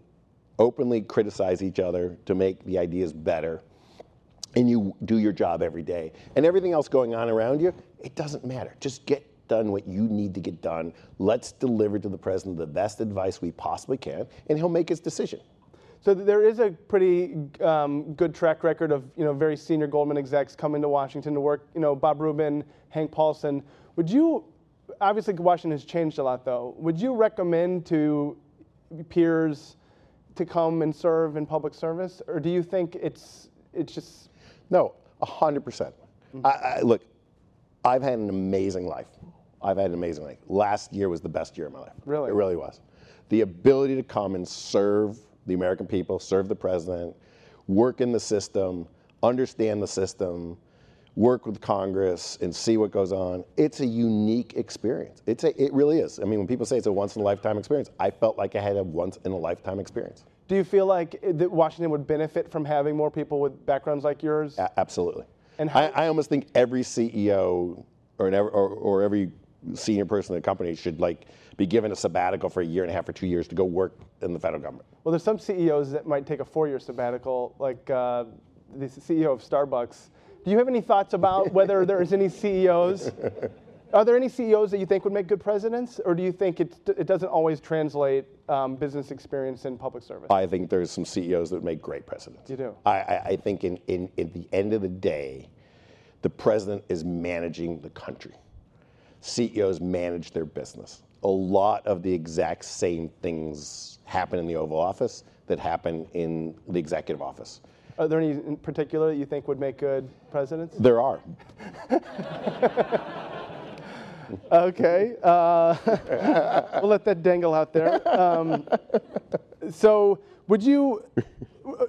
openly criticize each other to make the ideas better and you do your job every day. And everything else going on around you, it doesn't matter. Just get done what you need to get done. Let's deliver to the president the best advice we possibly can, and he'll make his decision. So there is a pretty um, good track record of you know very senior Goldman execs coming to Washington to work. You know Bob Rubin, Hank Paulson. Would you obviously Washington has changed a lot though. Would you recommend to peers to come and serve in public service, or do you think it's it's just no, 100%. percent mm-hmm. I, I, look, I've had an amazing life. I've had an amazing life. Last year was the best year of my life. Really? It really was. The ability to come and serve the American people, serve the president, work in the system, understand the system, work with Congress and see what goes on. It's a unique experience. It's a, it really is. I mean, when people say it's a once in a lifetime experience, I felt like I had a once in a lifetime experience. Do you feel like that Washington would benefit from having more people with backgrounds like yours? A- absolutely. And I, I, almost think every CEO or, or, or every senior person in the company should like be given a sabbatical for a year and a half or two years to go work in the federal government. Well, there's some CEOs that might take a four-year sabbatical, like uh, the CEO of Starbucks. Do you have any thoughts about whether there's any CEOs [LAUGHS] Are there any CEOs that you think would make good presidents, or do you think it, it doesn't always translate um, business experience in public service? I think there's some CEOs that would make great presidents. You do? I, I, I think in, in, in the end of the day, the president is managing the country. CEOs manage their business. A lot of the exact same things happen in the Oval Office that happen in the executive office. Are there any in particular that you think would make good presidents? There are. [LAUGHS] okay. Uh, [LAUGHS] we'll let that dangle out there. Um, so, would you,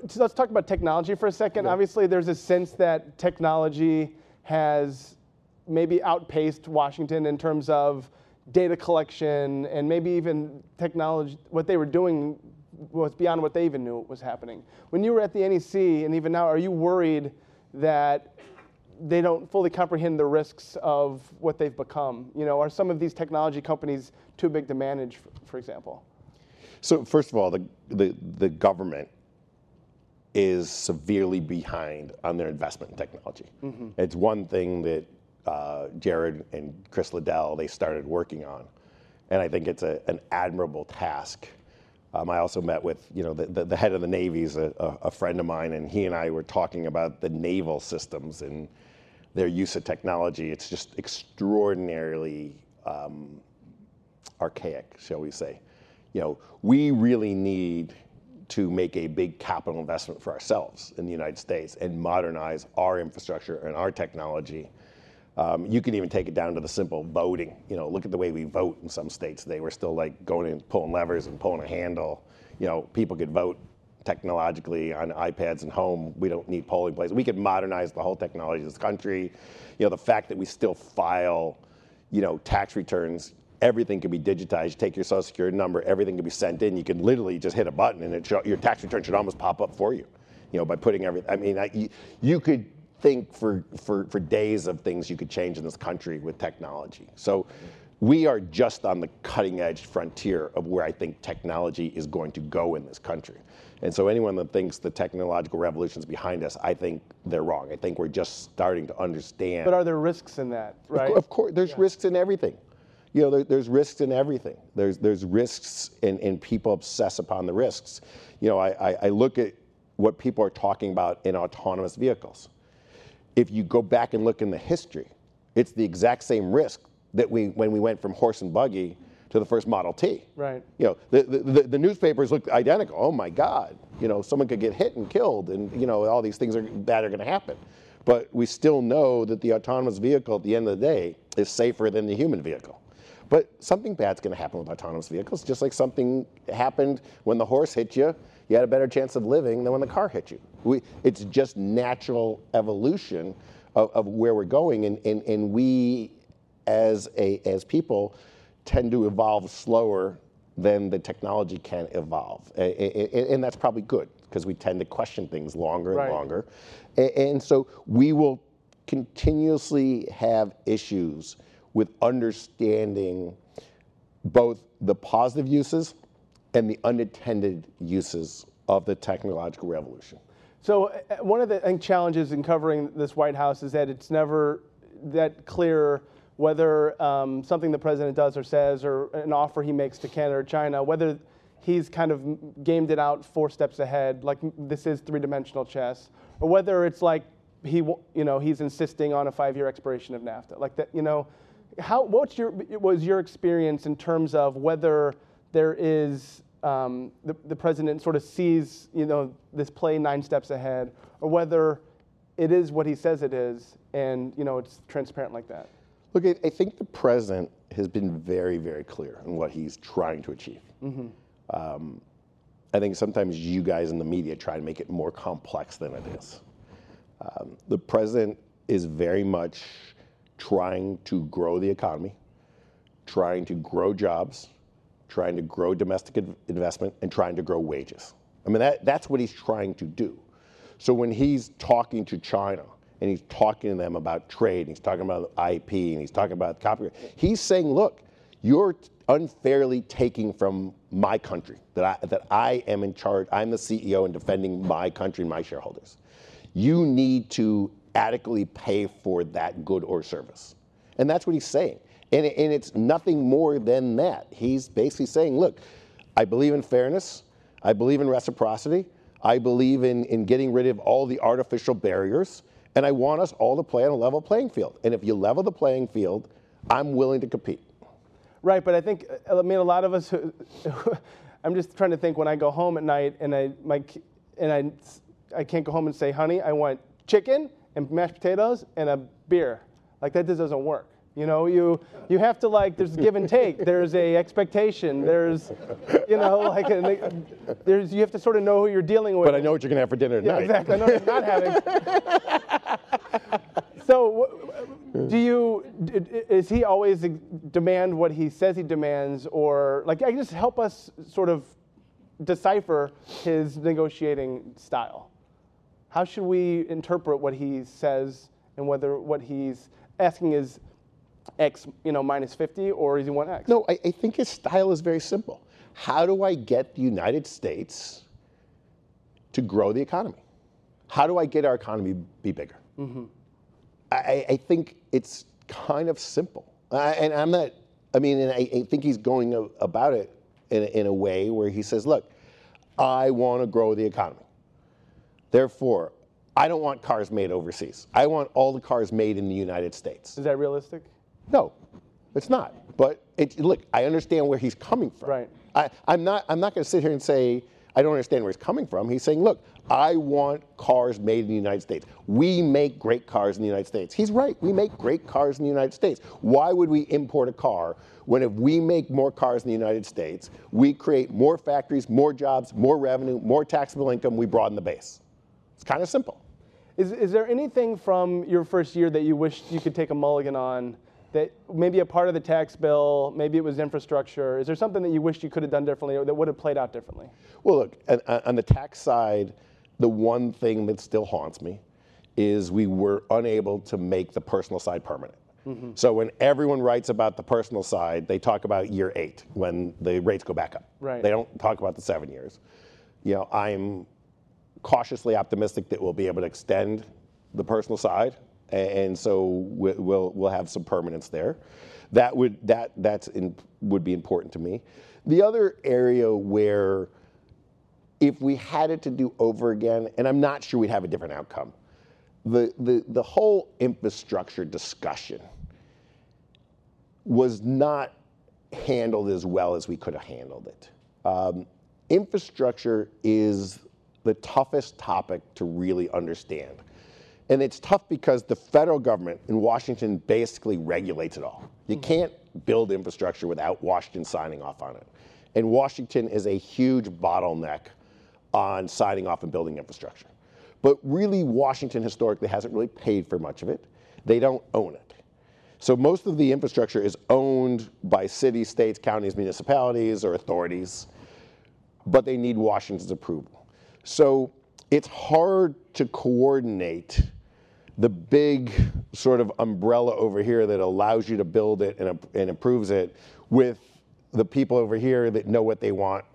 so let's talk about technology for a second. Yeah. Obviously, there's a sense that technology has maybe outpaced Washington in terms of data collection and maybe even technology, what they were doing was beyond what they even knew was happening. When you were at the NEC and even now, are you worried that they don't fully comprehend the risks of what they've become. You know, are some of these technology companies too big to manage, for, for example? So first of all, the, the, the government is severely behind on their investment in technology. It's one thing that uh, Jared and Chris Liddell they started working on, and I think it's a, an admirable task. Um, I also met with you know the, the, the head of the Navy is a, a, a friend of mine, and he and I were talking about the naval systems and their use of technology. It's just extraordinarily um, archaic, shall we say. You know, we really need to make a big capital investment for ourselves in the United States and modernize our infrastructure and our technology. Um, you can even take it down to the simple voting. You know, look at the way we vote in some states. They were still like going and pulling levers and pulling a handle. You know, people could vote technologically on iPads and home. We don't need polling places. We could modernize the whole technology of this country. You know, the fact that we still file, you know, tax returns everything can be digitized. take your social security number, everything can be sent in. You can literally just hit a button and your tax return should almost pop up for you, you know, by putting everything. I mean, I, you, you could think for, for, for days of things you could change in this country with technology. So we are just on the cutting edge frontier of where I think technology is going to go in this country. And so anyone that thinks the technological revolution is behind us, I think they're wrong. I think we're just starting to understand. But are there risks in that, right? Of, course, there's yeah. risks in everything you know, there, there's risks in everything. There's, there's risks, and, and people obsess upon the risks. You know, I, I, I look at what people are talking about in autonomous vehicles. If you go back and look in the history, it's the exact same risk that we, when we went from horse and buggy to the first Model T. Right. You know, the, the, the, newspapers look identical. Oh my God, you know, someone could get hit and killed, and you know, all these things are bad are going to happen. But we still know that the autonomous vehicle at the end of the day is safer than the human vehicle. But something bad's going to happen with autonomous vehicles, just like something happened when the horse hit you. You had a better chance of living than when the car hit you. We, it's just natural evolution of, of where we're going, and, and, and we, as a as people, tend to evolve slower than the technology can evolve, and, that's probably good because we tend to question things longer and right. longer, and, so we will continuously have issues with understanding both the positive uses and the unintended uses of the technological revolution. So uh, one of the challenges in covering this White House is that it's never that clear whether um, something the president does or says or an offer he makes to Canada or China, whether he's kind of gamed it out four steps ahead, like this is three-dimensional chess, or whether it's like he, you know, he's insisting on a five-year expiration of NAFTA, like that, you know how, what's your, was your experience in terms of whether there is um, the, the president sort of sees you know this play nine steps ahead, or whether it is what he says it is, and you know it's transparent like that? Look, I, I think the president has been very, very clear on what he's trying to achieve. Mm-hmm. Um, I think sometimes you guys in the media try to make it more complex than it is. Um, the president is very much trying to grow the economy, trying to grow jobs, trying to grow domestic investment, and trying to grow wages. I mean, that, that's what he's trying to do. So when he's talking to China and he's talking to them about trade, and he's talking about IP, and he's talking about copyright, he's saying, look, you're unfairly taking from my country that I, that I am in charge, I'm the CEO and defending my country and my shareholders. You need to adequately pay for that good or service. And that's what he's saying. And, and it's nothing more than that. He's basically saying, look, I believe in fairness, I believe in reciprocity, I believe in, in getting rid of all the artificial barriers, and I want us all to play on a level playing field. And if you level the playing field, I'm willing to compete. Right, but I think, I mean, a lot of us, I'm just trying to think when I go home at night and I, my, and I, I can't go home and say, honey, I want chicken and mashed potatoes and a beer. Like that just doesn't work. You know, you you have to like there's give and take. There's a expectation. There's, you know, like a, there's you have to sort of know who you're dealing with. But I know what you're gonna have for dinner tonight. Yeah, exactly. I know what you're not having. [LAUGHS] so, do you is he always demand what he says he demands, or like I just help us sort of decipher his negotiating style? How should we interpret what he says and whether what he's asking is X, you know, minus 50 or is he want X? No, I, I think his style is very simple. How do I get the United States to grow the economy? how do I get our economy be bigger? Mm-hmm. I, I think it's kind of simple. I, and I'm not, I mean, and I, I think he's going a, about it in a, in a way where he says, look, I want to grow the economy. Therefore, I don't want cars made overseas. I want all the cars made in the United States. Is that realistic? No, it's not. But it, look, I understand where he's coming from. Right. I, I'm not. I'm not going to sit here and say I don't understand where he's coming from. He's saying, look, I want cars made in the United States. We make great cars in the United States. He's right. We make great cars in the United States. Why would we import a car when if we make more cars in the United States, we create more factories, more jobs, more revenue, more taxable income, we broaden the base. It's kind of simple. Is, is there anything from your first year that you wish you could take a mulligan on? That maybe a part of the tax bill, maybe it was infrastructure. Is there something that you wished you could have done differently or that would have played out differently? Well, look, on, uh, on the tax side, the one thing that still haunts me is we were unable to make the personal side permanent. Mm-hmm. So when everyone writes about the personal side, they talk about year eight when the rates go back up. Right. They don't talk about the seven years. You know, I'm cautiously optimistic that we'll be able to extend the personal side, and so we- we'll we'll have some permanence there. That would that that's in, would be important to me. The other area where if we had it to do over again, and I'm not sure we'd have a different outcome, the, the, the whole infrastructure discussion was not handled as well as we could have handled it. Um, infrastructure is the toughest topic to really understand. And it's tough because the federal government in Washington basically regulates it all. You mm-hmm. can't build infrastructure without Washington signing off on it. And Washington is a huge bottleneck on signing off and building infrastructure. But really, Washington historically hasn't really paid for much of it. They don't own it. So most of the infrastructure is owned by cities, states, counties, municipalities, or authorities, but they need Washington's approval. So it's hard to coordinate the big sort of umbrella over here that allows you to build it and, and approves it with the people over here that know what they want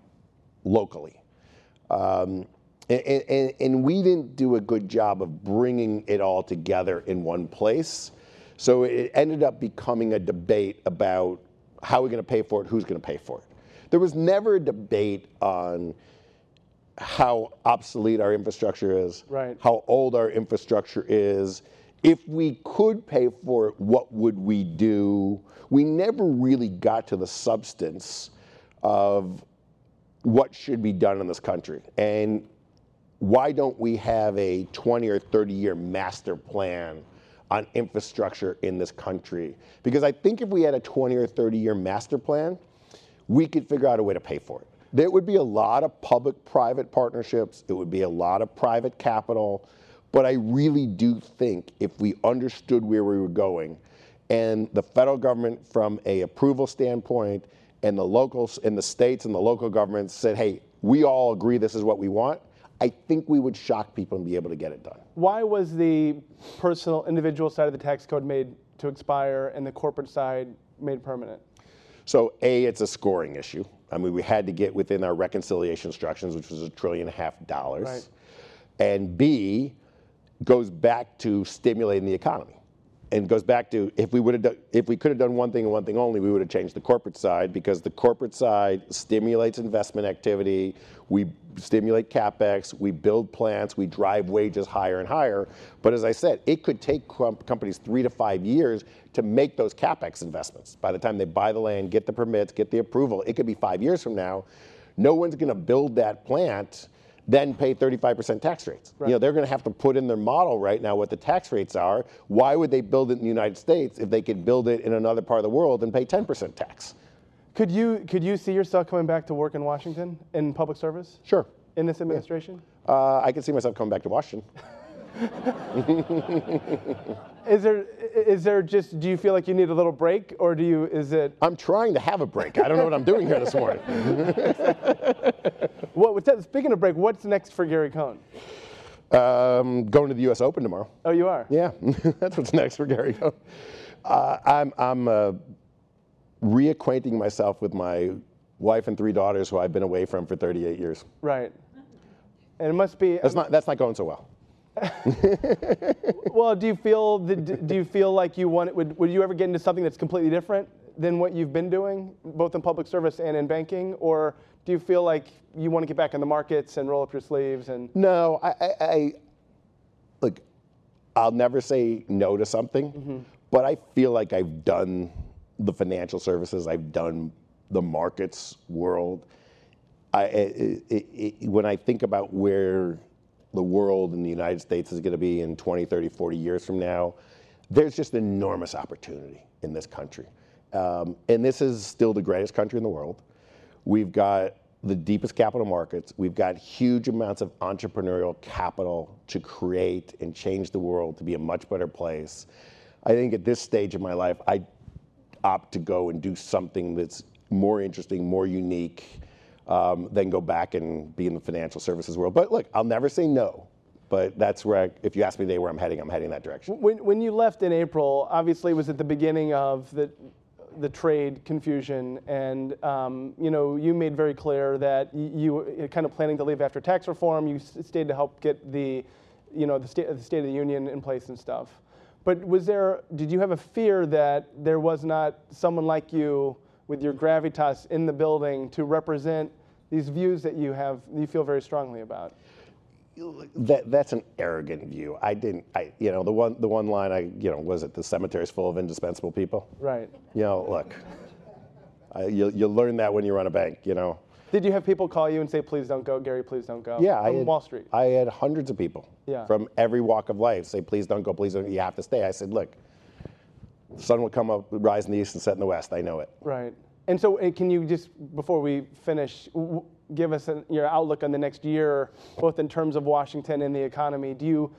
locally. Um, and, and, and we didn't do a good job of bringing it all together in one place. So it ended up becoming a debate about how we're going to pay for it, who's going to pay for it. There was never a debate on how obsolete our infrastructure is, Right. how old our infrastructure is. If we could pay for it, what would we do? We never really got to the substance of what should be done in this country. And why don't we have a 20 or 30 year master plan on infrastructure in this country? Because I think if we had a 20 or 30 year master plan, we could figure out a way to pay for it. There would be a lot of public private partnerships, it would be a lot of private capital, but I really do think if we understood where we were going and the federal government from a approval standpoint and the locals and the states and the local governments said, hey, we all agree this is what we want, I think we would shock people and be able to get it done. Why was the personal, individual side of the tax code made to expire and the corporate side made permanent? So A, it's a scoring issue. I mean, we had to get within our reconciliation instructions, which was a trillion and a half dollars. Right. And B, goes back to stimulating the economy. And goes back to if we would have done, if we could have done one thing and one thing only, we would have changed the corporate side because the corporate side stimulates investment activity. We stimulate capex, we build plants, we drive wages higher and higher. But as I said, it could take com- companies three to five years to make those capex investments. By the time they buy the land, get the permits, get the approval, it could be five years from now. No one's going to build that plant then pay 35% tax rates. You know, they're going to have to put in their model right now what the tax rates are. Why would they build it in the United States if they could build it in another part of the world and pay 10% tax? Could you could you see yourself coming back to work in Washington in public service Sure. in this administration? Uh, I can see myself coming back to Washington. [LAUGHS] Is there is there just do you feel like you need a little break or do you is it I'm trying to have a break. I don't know what I'm doing here this morning. [LAUGHS] what what's- speaking of break, what's next for Gary Cohn? Um, going to the U.S. Open tomorrow. Oh, you are. Yeah, [LAUGHS] that's what's next for Gary. Cohn. Uh, I'm, I'm uh, reacquainting myself with my wife and three daughters who I've been away from for 38 years. Right. And it must be That's not, that's not going so well. [LAUGHS] well, do you feel that, do you feel like you want it would would you ever get into something that's completely different than what you've been doing, both in public service and in banking, or do you feel like you want to get back in the markets and roll up your sleeves and? No, I, I, I look. I'll never say no to something, mm-hmm. but I feel like I've done the financial services. I've done the markets world. I, it, it, it, when I think about where the world and the United States is going to be in 20, 30, 40 years from now, there's just enormous opportunity in this country. Um, and this is still the greatest country in the world. We've got the deepest capital markets. We've got huge amounts of entrepreneurial capital to create and change the world to be a much better place. I think at this stage of my life, I opt to go and do something that's more interesting, more unique, um, than go back and be in the financial services world. But look, I'll never say no. But that's where, I, if you ask me today where I'm heading, I'm heading that direction. When, when you left in April, obviously it was at the beginning of the, the trade confusion, and um, you know you made very clear that you, were kind of planning to leave after tax reform. You stayed to help get the, you know, the state, the State of the Union in place and stuff. But was there? Did you have a fear that there was not someone like you with your gravitas in the building to represent these views that you have, you feel very strongly about? That, that's an arrogant view. I didn't, I, you know, the one, the one line I, you know, was it the cemetery's full of indispensable people? Right. You know, look, I, you, you learn that when you run a bank, you know. Did you have people call you and say, please don't go, Gary, please don't go? Yeah. From I had, Wall Street. I had hundreds of people yeah. from every walk of life say, please don't go, please don't, you have to stay. I said, look, the sun will come up, rise in the east and set in the west. I know it. Right. And so, can you just, before we finish, give us an, your outlook on the next year, both in terms of Washington and the economy? Do you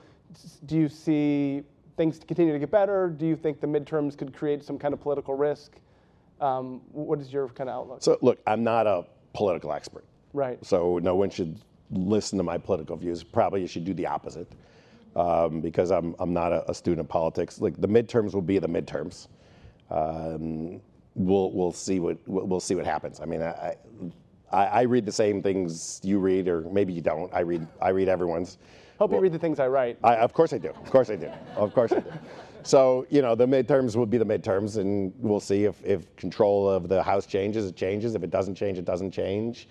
do you see things continue to get better? Do you think the midterms could create some kind of political risk? Um, what is your kind of outlook? So, look, I'm not a political expert. Right. So, no one should listen to my political views. Probably you should do the opposite um, because I'm, I'm not a, a, student of politics. Like, the midterms will be the midterms. Um, we'll we'll see what we'll see what happens. I mean, I, I, I read the same things you read, or maybe you don't. I read I read everyone's. Hope well, you read the things I write. I, of course I do. Of course I do. Of course I do. So you know the midterms will be the midterms, and we'll see if, if control of the House changes. It changes. If it doesn't change, it doesn't change.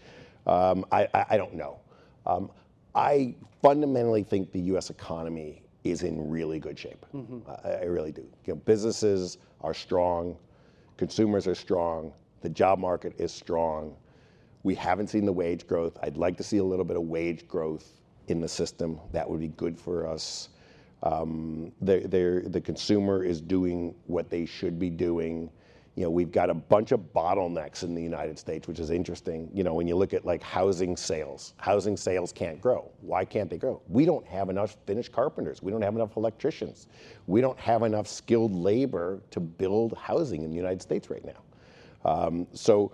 Um, I, I, I, don't know. Um, I fundamentally think the U.S. economy is in really good shape. Mm-hmm. I, I, really do. You know, businesses are strong. Consumers are strong. The job market is strong. We haven't seen the wage growth. I'd like to see a little bit of wage growth in the system. That would be good for us. Um, they're, they're, the consumer is doing what they should be doing. You know, we've got a bunch of bottlenecks in the United States, which is interesting. You know, when you look at like housing sales, housing sales can't grow. Why can't they grow? We don't have enough finished carpenters. We don't have enough electricians. We don't have enough skilled labor to build housing in the United States right now. Um, so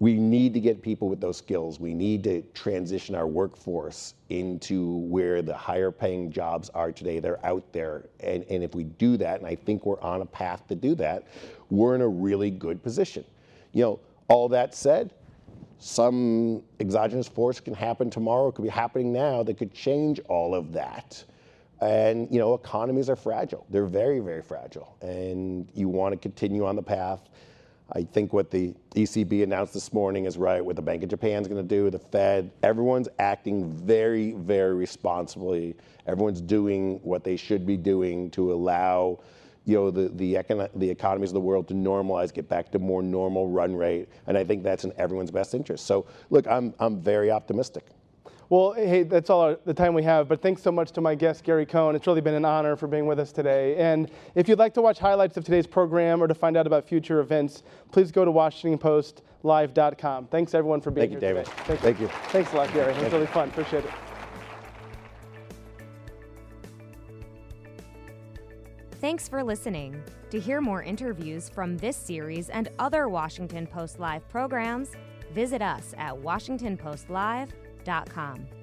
we need to get people with those skills. We need to transition our workforce into where the higher paying jobs are today. They're out there. And, and if we do that, and I think we're on a path to do that, we're in a really good position. You know, all that said, some exogenous force can happen tomorrow, it could be happening now that could change all of that. And you know, economies are fragile. They're very, very fragile. And you want to continue on the path I think what the ECB announced this morning is right, what the Bank of Japan is going to do, the Fed, everyone's acting very, very responsibly. Everyone's doing what they should be doing to allow you know, the, the, the economies of the world to normalize, get back to more normal run rate. And I think that's in everyone's best interest. So, look, I'm, I'm very optimistic. Well, hey, that's all our, the time we have, but thanks so much to my guest, Gary Cohn. It's really been an honor for being with us today. And if you'd like to watch highlights of today's program or to find out about future events, please go to WashingtonPostLive.com. Thanks, everyone, for being here. Thank here you, David. today. Thank, Thank you. you. Thanks a lot, Gary. It was really fun. Appreciate it. Thanks for listening. To hear more interviews from this series and other Washington Post Live programs, visit us at WashingtonPostLive.com com.